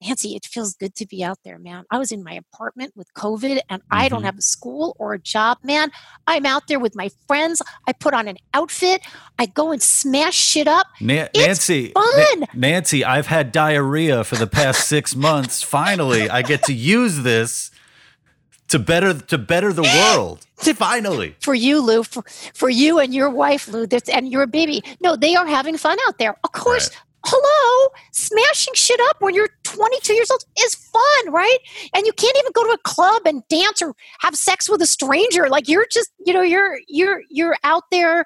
Nancy, it feels good to be out there, man. I was in my apartment with COVID and mm-hmm. I don't mm-hmm. have a school or a job, man. I'm out there with my friends. I put on an outfit. I go and smash shit up. Na- Nancy, fun. Na- Nancy, I've had diarrhea for the past six months. Finally, I get to use this to better to better the world. Finally, for you, Lou, for, for you and your wife, Lou, that's and your baby. No, they are having fun out there. Of course, right hello, smashing shit up when you're 22 years old is fun, right? And you can't even go to a club and dance or have sex with a stranger. Like you're just, you know, you're you're you're out there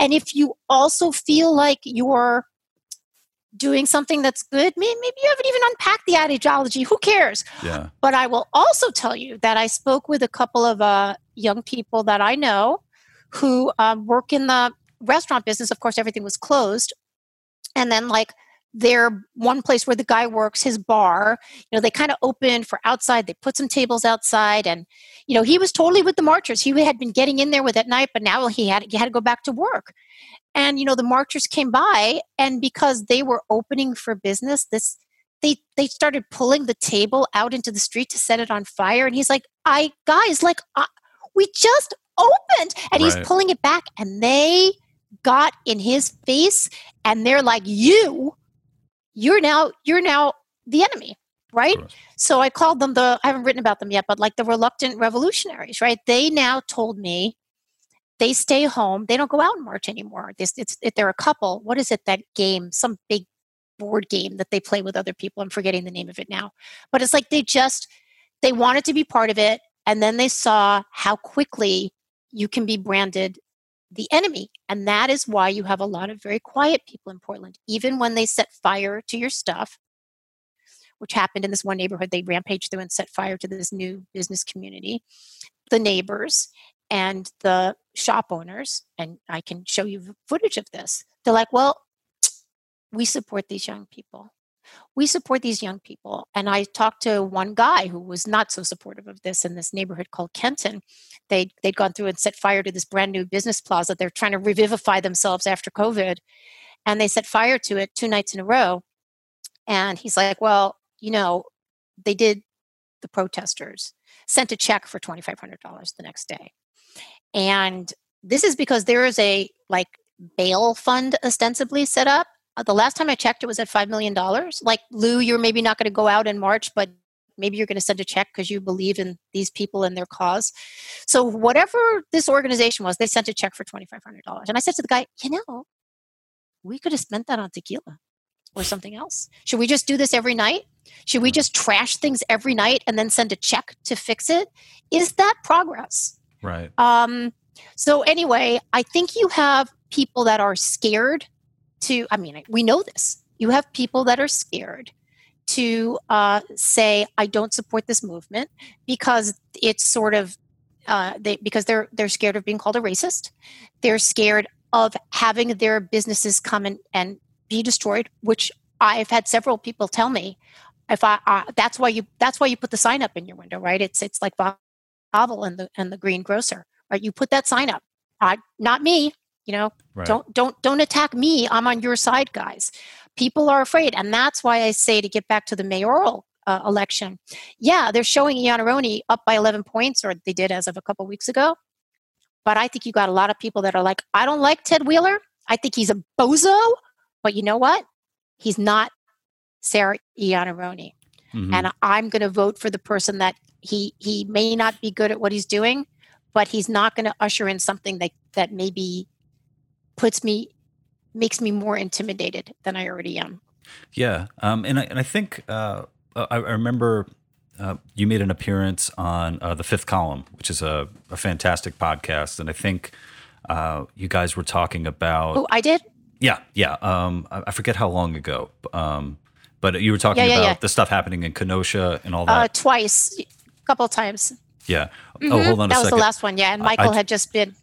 and if you also feel like you're doing something that's good, maybe you haven't even unpacked the ideology. Who cares? Yeah. But I will also tell you that I spoke with a couple of uh, young people that I know who um, work in the restaurant business. Of course, everything was closed and then like their one place where the guy works his bar you know they kind of opened for outside they put some tables outside and you know he was totally with the marchers. He had been getting in there with at night but now he had he had to go back to work. And you know the marchers came by and because they were opening for business this they they started pulling the table out into the street to set it on fire and he's like i guys like I, we just opened! And right. he's pulling it back and they got in his face and they're like you you're now you're now the enemy right? So i called them the i haven't written about them yet but like the reluctant revolutionaries right? They now told me they stay home. They don't go out and march anymore. This it's it, they're a couple. What is it? That game some big board game that they play with other people. I'm forgetting the name of it now. But it's like they just they wanted to be part of it and then they saw how quickly you can be branded the enemy. And that is why you have a lot of very quiet people in Portland. Even when they set fire to your stuff, which happened in this one neighborhood, they rampaged through and set fire to this new business community. The neighbors and the shop owners, and I can show you footage of this, they're like, well, we support these young people we support these young people. And I talked to one guy who was not so supportive of this in this neighborhood called Kenton. They they'd gone through and set fire to this brand new business plaza. They're trying to revivify themselves after COVID, and they set fire to it two nights in a row. And he's like, "Well, you know, they did the protesters sent a check for twenty five hundred dollars the next day, and this is because there is a like bail fund ostensibly set up the last time I checked, it was at $5 million. Like, Lou, you're maybe not going to go out in March, but maybe you're going to send a check because you believe in these people and their cause. So, whatever this organization was, they sent a check for $2,500. And I said to the guy, you know, we could have spent that on tequila or something else. Should we just do this every night? Should we just trash things every night and then send a check to fix it? Is that progress? Right. Um, so, anyway, I think you have people that are scared to, I mean, we know this. You have people that are scared to uh, say, I don't support this movement because it's sort of, uh, they, because they're, they're scared of being called a racist. They're scared of having their businesses come and, and be destroyed, which I've had several people tell me, if I, that's why you, that's why you put the sign up in your window, right? It's, it's like Havel and the, and the green grocer, right? You put that sign up. Uh, not me you know right. don't don't don't attack me i'm on your side guys people are afraid and that's why i say to get back to the mayoral uh, election yeah they're showing Iannarone up by 11 points or they did as of a couple weeks ago but i think you got a lot of people that are like i don't like ted wheeler i think he's a bozo but you know what he's not sarah Iannarone. Mm-hmm. and i'm going to vote for the person that he he may not be good at what he's doing but he's not going to usher in something that that maybe puts me makes me more intimidated than I already am. Yeah, um, and I and I think uh, I, I, remember uh, you made an appearance on uh, the Fifth Column, which is a, a fantastic podcast, and I think uh, you guys were talking about. Oh, I did. Yeah, yeah. Um, I, I forget how long ago. Um, but you were talking yeah, yeah, about yeah. the stuff happening in Kenosha and all that. Uh, twice, a couple times. Yeah. Mm-hmm. Oh, hold on that a second. That was the last one. Yeah, and Michael I, had just been.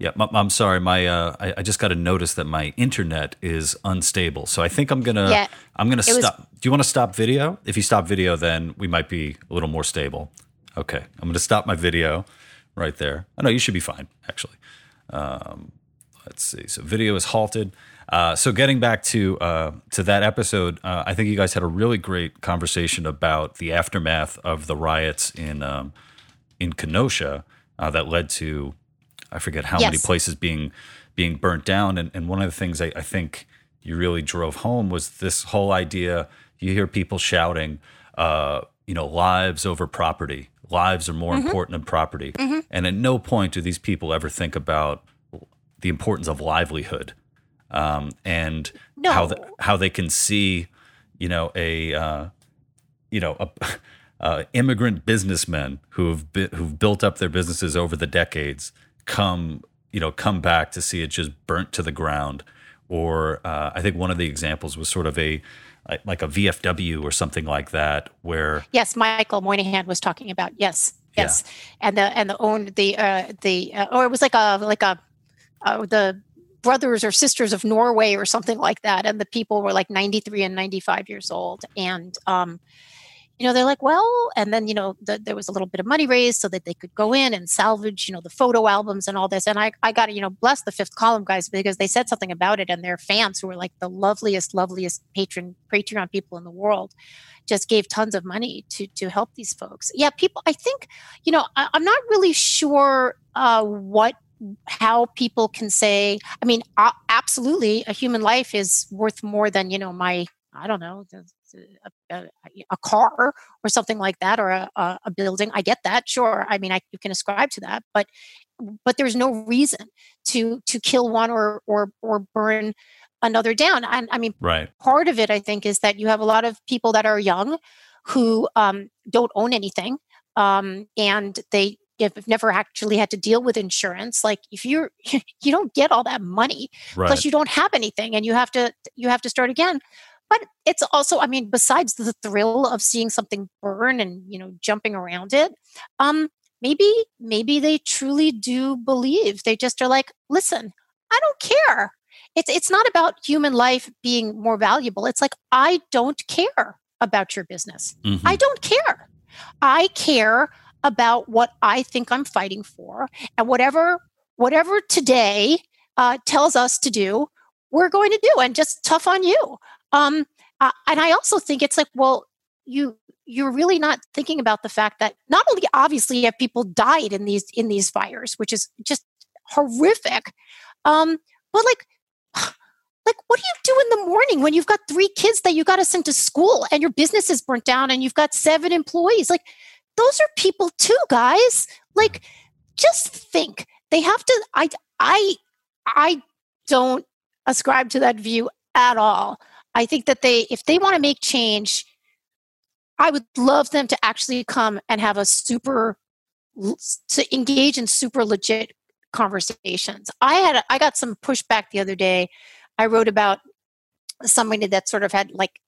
Yeah, I'm sorry. My uh, I, I, just got a notice that my internet is unstable. So I think I'm gonna yeah, I'm gonna stop. Was, Do you want to stop video? If you stop video, then we might be a little more stable. Okay, I'm gonna stop my video right there. I know you should be fine actually. Um, let's see. So video is halted. Uh, so getting back to uh, to that episode, uh, I think you guys had a really great conversation about the aftermath of the riots in um, in Kenosha uh, that led to I forget how yes. many places being being burnt down. And, and one of the things I, I, think you really drove home was this whole idea. You hear people shouting, uh, you know, lives over property. Lives are more mm-hmm. important than property. Mm-hmm. And at no point do these people ever think about the importance of livelihood um, and no. how the, how they can see, you know, a uh, you know a, *laughs* uh, immigrant businessmen who have who've built up their businesses over the decades come you know come back to see it just burnt to the ground. Or uh, I think one of the examples was sort of a like a VFW or something like that, where yes, Michael Moynihan was talking about yes, yes, yeah. and the and the own the uh, the uh, or it was like a like a uh, the brothers or sisters of Norway or something like that. And the people were like 93 and 95 years old. And, um, you know, they're like, well, and then, you know, the, there was a little bit of money raised so that they could go in and salvage, you know, the photo albums and all this. And I, I got to, you know, bless the fifth column guys because they said something about it and their fans who were like the loveliest, loveliest patron, Patreon people in the world just gave tons of money to, to help these folks. Yeah. People, I think, you know, I, am not really sure uh, what how people can say i mean absolutely a human life is worth more than you know my i don't know a, a, car or something like that or a, a, building i get that sure i mean i you can ascribe to that but but there's no reason to to kill one or or or burn another down and i mean right part of it i think is that you have a lot of people that are young who um, don't own anything um, and they you've never actually had to deal with insurance like if you're *laughs* you don't get all that money right. plus you don't have anything and you have to you have to start again but it's also i mean besides the thrill of seeing something burn and you know jumping around it um maybe maybe they truly do believe. They just are like listen i don't care. It's it's not about human life being more valuable. It's like i don't care about your business. Mm-hmm. i don't care. I care about what I think I'm fighting for, and whatever whatever today uh, tells us to do, we're going to do, and just tough on you. Um, uh, and I also think it's like, well, you you're really not thinking about the fact that not only obviously have people died in these in these fires, which is just horrific, um, but like *sighs* like what do you do in the morning when you've got three kids that you got to send to school and your business is burnt down and you've got seven employees like those are people too, guys. Like, just think. They have to. I. I. I don't ascribe to that view at all. I think that they, if they want to make change, I would love them to actually come and have a super to engage in super legit conversations. I had I got some pushback the other day. I wrote about somebody that sort of had like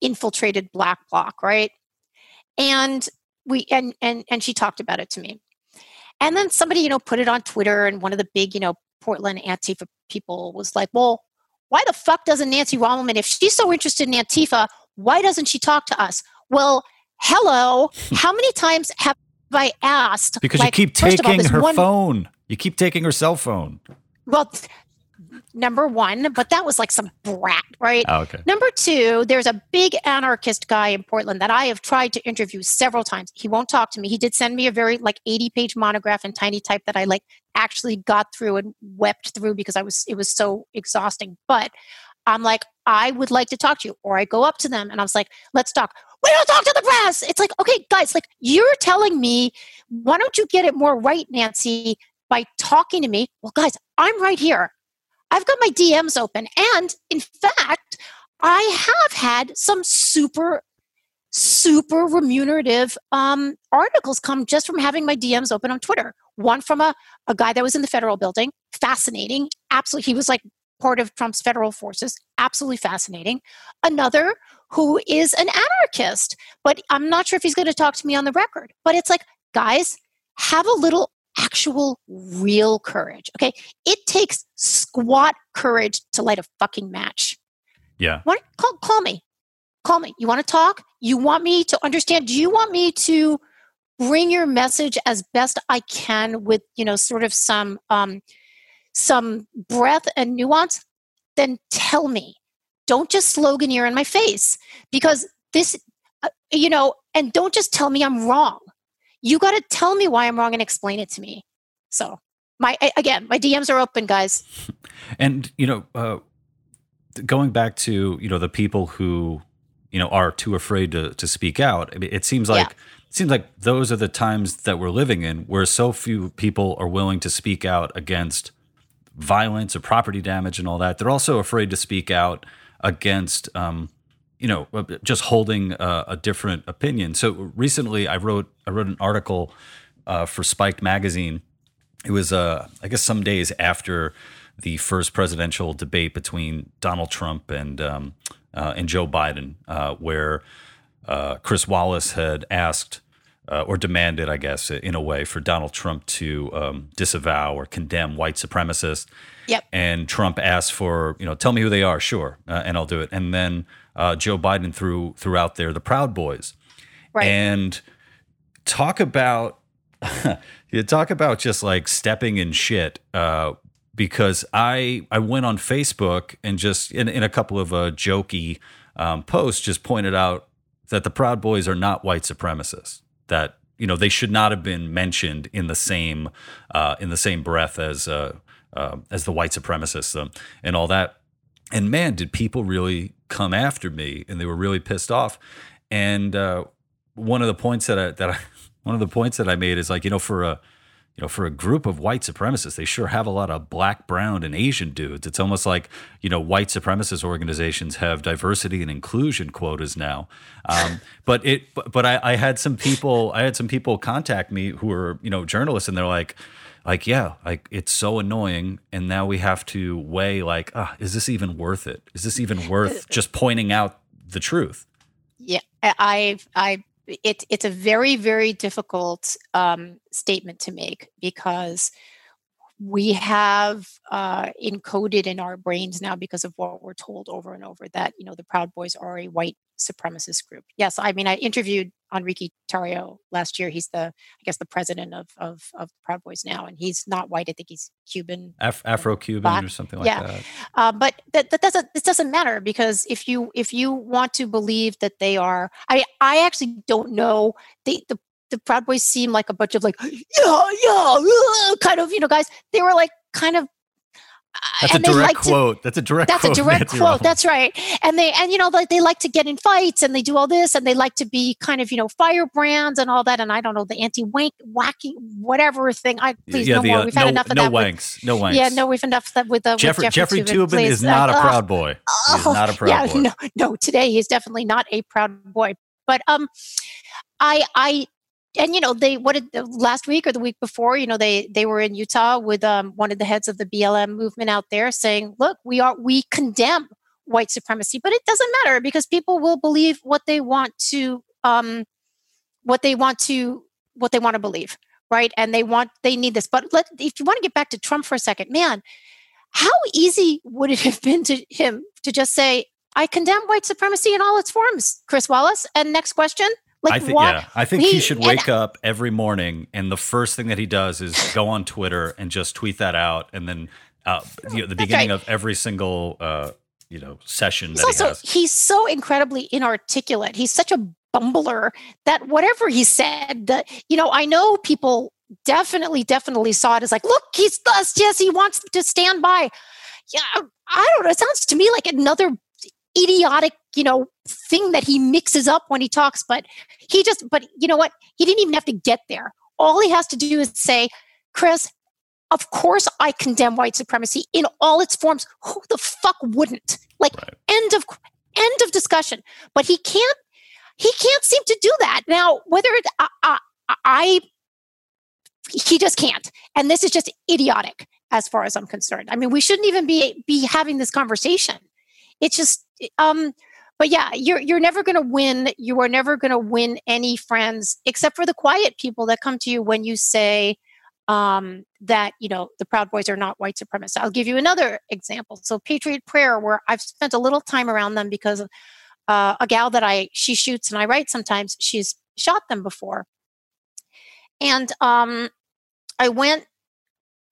infiltrated black bloc, right? And we and and and she talked about it to me and then somebody you know put it on twitter and one of the big you know portland antifa people was like well why the fuck doesn't nancy rommelmann if she's so interested in antifa why doesn't she talk to us? Well hello. *laughs* How many times have i asked because like, you keep taking all, her one, phone. You keep taking her cell phone. Well number one, but that was like some brat, right? Oh, okay. Number two, there's a big anarchist guy in Portland that I have tried to interview several times. He won't talk to me. He did send me a very like 80 page monograph in tiny type that I like actually got through and wept through because I was it was so exhausting. But I'm like, I would like to talk to you. Or I go up to them and I was like, let's talk. We don't talk to the press. It's like, okay, guys, like you're telling me, why don't you get it more right, Nancy, by talking to me? Well, guys, I'm right here. I've got my DMs open. And in fact, I have had some super, super remunerative um, articles come just from having my DMs open on Twitter. One from a, a guy that was in the federal building, fascinating. Absolutely. He was like part of Trump's federal forces, absolutely fascinating. Another who is an anarchist, but I'm not sure if he's going to talk to me on the record. But it's like, guys, have a little actual real courage. Okay. It takes squat courage to light a fucking match. Yeah. What, call, call me. Call me. You want to talk? You want me to understand? Do you want me to bring your message as best I can with, you know, sort of some um, some breadth and nuance? Then tell me. Don't just sloganeer in my face because this, uh, you know, and don't just tell me I'm wrong you got to tell me why I'm wrong and explain it to me. So, my again, my DMs are open, guys. *laughs* And you know, uh, going back to you know the people who you know are too afraid to to speak out. I mean, it seems like. Yeah. It seems like those are the times that we're living in where so few people are willing to speak out against violence or property damage and all that. They're also afraid to speak out against um, you know uh, just holding a, a, different opinion. So recently, I wrote I wrote an article uh, for Spiked magazine. It was uh, I guess some days after the first presidential debate between Donald Trump and um, uh, and Joe Biden, uh, where uh, Chris Wallace had asked. Or demanded, I guess, in a way, for Donald Trump to um, disavow or condemn white supremacists. Yep. And Trump asked for, you know, tell me who they are, sure, and I'll do it. And then uh, Joe Biden threw threw out there the Proud Boys, right. and talk about *laughs* you talk about just like stepping in shit. Uh, because I I went on Facebook and just in, in a couple of uh, jokey um, posts just pointed out that the Proud Boys are not white supremacists. That you know they should not have been mentioned in the same uh, in the same breath as uh, uh, as the white supremacists um, and all that. And man, did people really come after me, and they were really pissed off. And uh, one of the points that I that I *laughs* one of the points that I made is like you know for a you know for a group of white supremacists, they sure have a lot of black, brown, and Asian dudes. It's almost like you know white supremacist organizations have diversity and inclusion quotas now. Um, *laughs* but it but I, I had some people I had some people contact me who were you know journalists, and they're like like yeah like it's so annoying and now we have to weigh like ah, is this even worth it is this even *laughs* worth just pointing out the truth yeah I've, i it, it's a very very difficult um, statement to make because we have uh, encoded in our brains now because of what we're told over and over that you know the proud boys are a white supremacist group. Yes i mean i interviewed enrique tarrio last year. He's the i guess the president of of, of proud boys now and he's not white. I think he's cuban Af- afro-cuban or something like yeah. that. Uh, but that, that doesn't this doesn't matter because if you if you want to believe that they are i i actually don't know. The the the Proud Boys seem like a bunch of like, yeah, yeah, uh, kind of, you know, guys. They were like kind of that's a direct quote. To, that's a direct. Quote. That's quote, a direct quote. That's right. And they and you know like they like to get in fights and they do all this and they like to be kind of you know firebrands and all that and I don't know the anti wank wacky whatever thing. I please yeah, no the, more. Uh, we've no, had enough of no that. Wanks. With, no wanks. Yeah, no, we've enough that with, uh, Jeffrey, with Jeffrey, Jeffrey Toobin, is not uh, a proud boy. He's not a proud yeah, boy. No, no, today he's definitely not a proud boy. But um, I I and you know they what did last week or the week before you know they they were in utah with um, one of the heads of the blm movement out there saying look we are we condemn white supremacy but it doesn't matter because people will believe what they want to um what they want to what they want to believe right? And they want they need this. But let if you want to get back to trump for a second man how easy would it have been to him to just say i condemn white supremacy in all its forms chris wallace and next question like I think what? yeah, I think he, he should wake up every morning and the first thing that he does is go on Twitter and just tweet that out, and then uh, you know, the beginning right. of every single uh, you know session he's that also, he has. He's so incredibly inarticulate. He's such a bumbler that whatever he said, that you know, I know people definitely, definitely saw it as like, look, he's thus, yes, he wants to stand by. Yeah, I don't know. It sounds to me like another idiotic, you know, thing that he mixes up when he talks, but he just, but you know what? He didn't even have to get there. All he has to do is say, Chris, of course I condemn white supremacy in all its forms. Who the fuck wouldn't? Like right. end of end of discussion. But he can't he can't seem to do that. Now, whether it, I, I, I he just can't. And this is just idiotic as far as I'm concerned. I mean, we shouldn't even be be having this conversation. It's just um but yeah, you're you're never going to win. You are never going to win any friends except for the quiet people that come to you when you say um, that you know the Proud Boys are not white supremacists. I'll give you another example. So Patriot Prayer, where I've spent a little time around them because uh, a gal that I she shoots and I write sometimes she's shot them before, and um, I went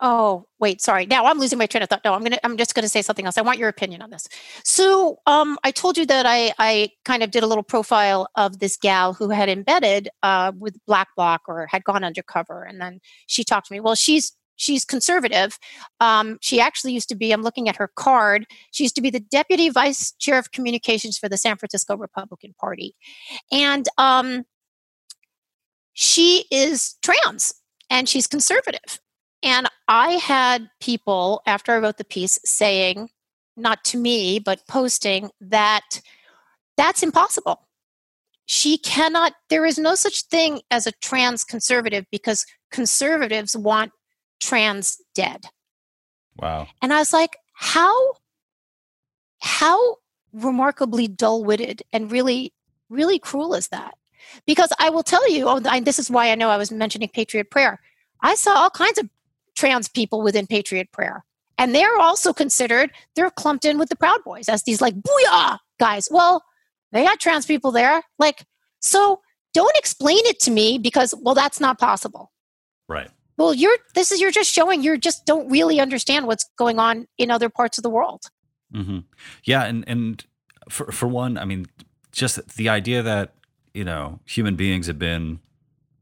Oh, wait, sorry. Now I'm losing my train of thought. No, I'm gonna I'm just gonna say something else. I want your opinion on this. So um I told you that I I kind of did a little profile of this gal who had embedded uh with Black Bloc or had gone undercover and then she talked to me. Well, she's she's conservative. Um, she actually used to be, I'm looking at her card, she used to be the deputy vice chair of communications for the San Francisco Republican Party. And um, she is trans and she's conservative. And I had people after I wrote the piece saying, not to me, but posting that that's impossible. She cannot, there is no such thing as a trans conservative because conservatives want trans dead. Wow. And I was like, how, how remarkably dull witted and really, really cruel is that? Because I will tell you, oh, this is why I know I was mentioning Patriot Prayer. I saw all kinds of trans people within Patriot Prayer. And they're also considered, they're clumped in with the Proud Boys as these like booyah guys. Well, they got trans people there. Like, so don't explain it to me because, well, that's not possible. Right. Well, you're, this is, you're just showing you just don't really understand what's going on in other parts of the world. Mm-hmm. Yeah. And, and for, for one, I mean, just the idea that, you know, human beings have been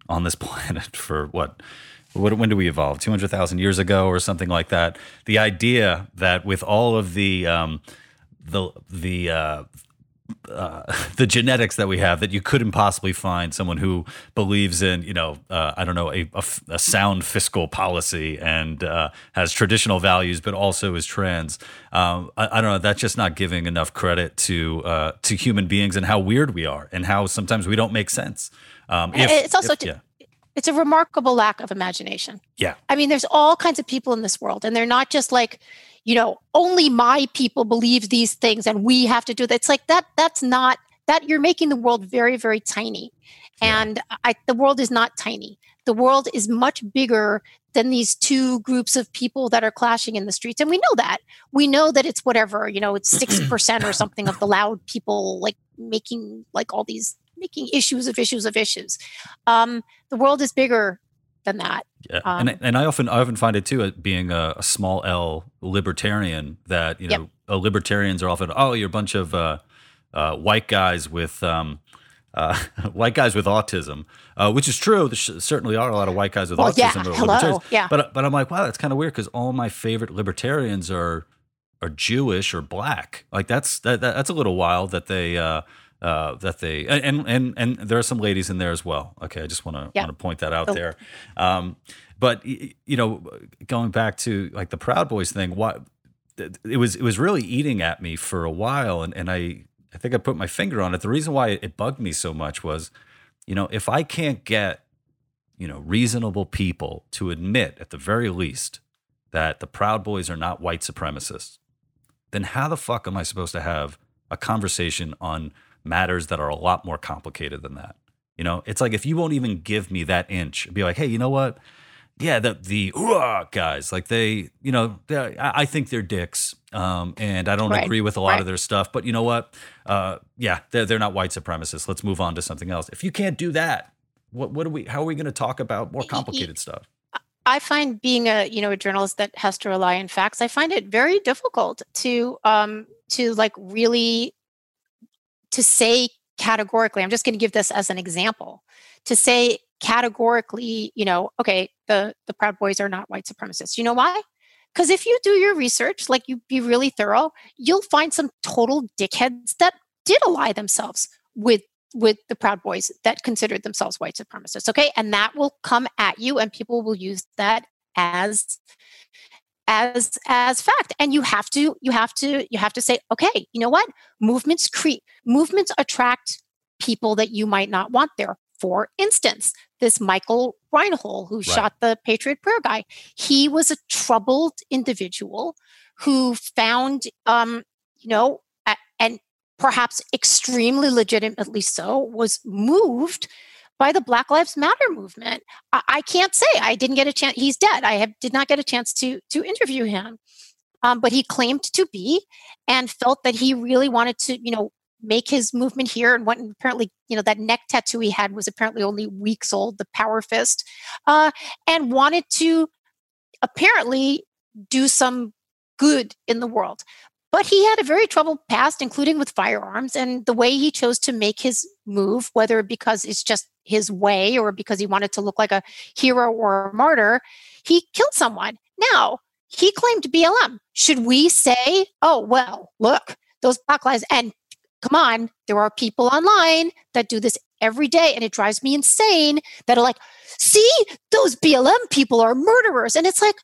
on this *laughs* planet for what, what, when do we evolve? 200,000 years ago or something like that. The idea that with all of the, um, the, the, uh, uh, *laughs* the genetics that we have that you couldn't possibly find someone who believes in you know uh, I don't know a, a, a, sound fiscal policy and uh, has traditional values but also is trans um, I, I, don't know that's just not giving enough credit to uh, to human beings and how weird we are and how sometimes we don't make sense um, if, it's also if, yeah. It's a remarkable lack of imagination. Yeah. I mean, there's all kinds of people in this world, and they're not just like, you know, only my people believe these things and we have to do that. It's like that, that's not that you're making the world very, very tiny. Yeah. And I, the world is not tiny. The world is much bigger than these two groups of people that are clashing in the streets. And we know that. We know that it's whatever, you know, it's 6% or *clears throat* something of the loud people like making like all these making issues of issues of issues. Um, the world is bigger than that. Yeah, um, and and I often I often find it too, being a, a small L libertarian, that you know yep. libertarians are often oh you're a bunch of uh, uh, white guys with um, uh, *laughs* white guys with autism, uh, which is true. There certainly are a lot of white guys with well, autism. Yeah, hello, yeah. But but I'm like, wow, that's kind of weird because all my favorite libertarians are are Jewish or black. Like that's that, that that's a little wild that they uh, that they and and and there are some ladies in there as well. Okay, I just want to yeah. want to point that out oh. there. Um, but you know, going back to like the Proud Boys thing, what it was it was really eating at me for a while, and and I I think I put my finger on it. The reason why it bugged me so much was, you know, if I can't get you know reasonable people to admit at the very least that the Proud Boys are not white supremacists, then how the fuck am I supposed to have a conversation on matters that are a lot more complicated than that. You know, it's like if you won't even give me that inch, be like, hey, you know what? Yeah, the the guys, like they, you know, I think they're dicks, um, and I don't right. agree with a lot right. of their stuff. But you know what? Uh, yeah, they're they're not white supremacists. Let's move on to something else. If you can't do that, what what are we? How are we going to talk about more complicated stuff? I find being a you know a journalist that has to rely on facts. I find it very difficult to um to like really to say categorically, I'm just going to give this as an example, to say categorically, you know, okay, the the Proud Boys are not white supremacists. You know why? Because if you do your research, like you be really thorough, you'll find some total dickheads that did ally themselves with with the Proud Boys that considered themselves white supremacists. Okay, and that will come at you, and people will use that as as as fact. And you have to you have to you have to say okay you know what? Movements create movements attract people that you might not want there. For instance, this Michael Reinoehl, who right. shot the Patriot Prayer guy, he was a troubled individual who found, um, you know, and perhaps extremely legitimately so, was moved by the Black Lives Matter movement. I, I can't say I didn't get a chance. He's dead. I have, did not get a chance to to interview him, um, but he claimed to be, and felt that he really wanted to, you know, make his movement here. And what apparently, you know, that neck tattoo he had was apparently only weeks old, the Power Fist, uh, and wanted to apparently do some good in the world. But he had a very troubled past, including with firearms, and the way he chose to make his move, whether because it's just his way or because he wanted to look like a hero or a martyr, he killed someone. Now, he claimed BLM. Should we say, oh, well, look, those Black Lives, and come on, there are people online that do this every day, and it drives me insane that are like, see, those BLM people are murderers. And it's like,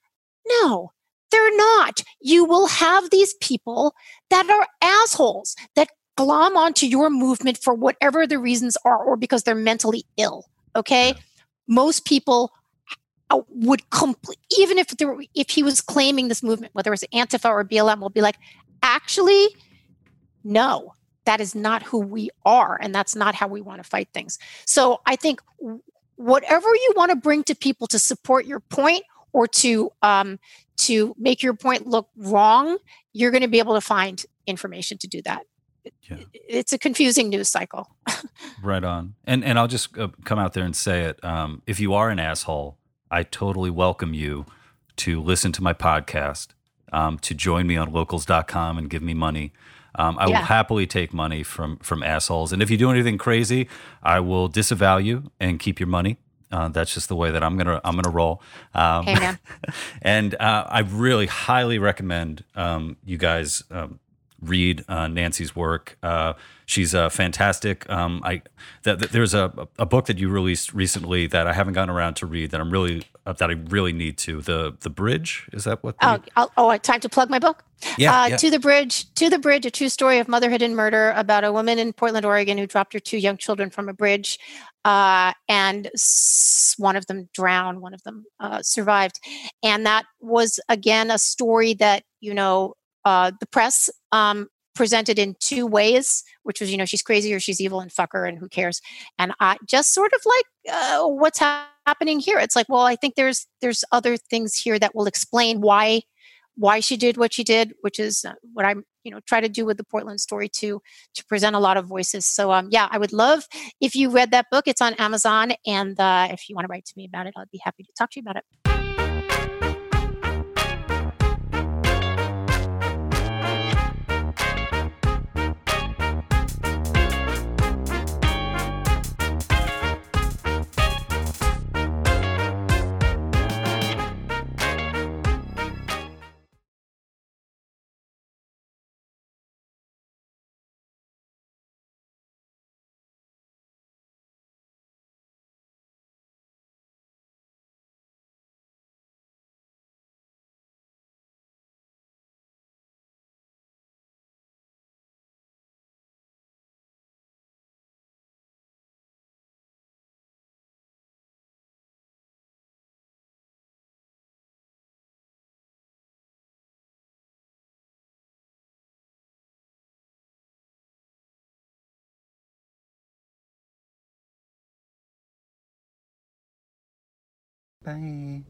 no, they're not. You will have these people that are assholes that glom onto your movement for whatever the reasons are or because they're mentally ill. Okay. Most people uh, would complete, even if there were, if he was claiming this movement, whether it's Antifa or BLM, will be like, actually, no, that is not who we are. And that's not how we want to fight things. So I think whatever you want to bring to people to support your point or to um, to make your point look wrong, you're going to be able to find information to do that. Yeah. It's a confusing news cycle. *laughs* right on. And and I'll just uh, come out there and say it. Um, if you are an asshole, I totally welcome you to listen to my podcast, um, to join me on locals.com and give me money. Um, I yeah. will happily take money from from assholes. And if you do anything crazy, I will disavow you and keep your money. Uh, that's just the way that I'm gonna I'm gonna roll. Um, hey man. *laughs* and uh, I really highly recommend um, you guys um, read uh, Nancy's work. Uh, she's uh, fantastic. Um, I th- th- there's a a book that you released recently that I haven't gotten around to read that I'm really uh, that I really need to. The the bridge is that what? The, oh, oh, time to plug my book. Yeah, uh, yeah, To the bridge. To the bridge. A true story of motherhood and murder about a woman in Portland, Oregon, who dropped her two young children from a bridge, uh, and s- one of them drowned. One of them uh, survived, and that was again a story that you know uh, the press um, presented in two ways, which was, you know, she's crazy or she's evil and fuck her and who cares. And I just sort of like, uh, what's ha- happening here? It's like, well, I think there's there's other things here that will explain why why she did what she did, which is uh, what I'm, you know, try to do with the Portland story too, to present a lot of voices. So, um, yeah, I would love if you read that book. It's on Amazon, and uh, if you want to write to me about it, I'd be happy to talk to you about it. Bye.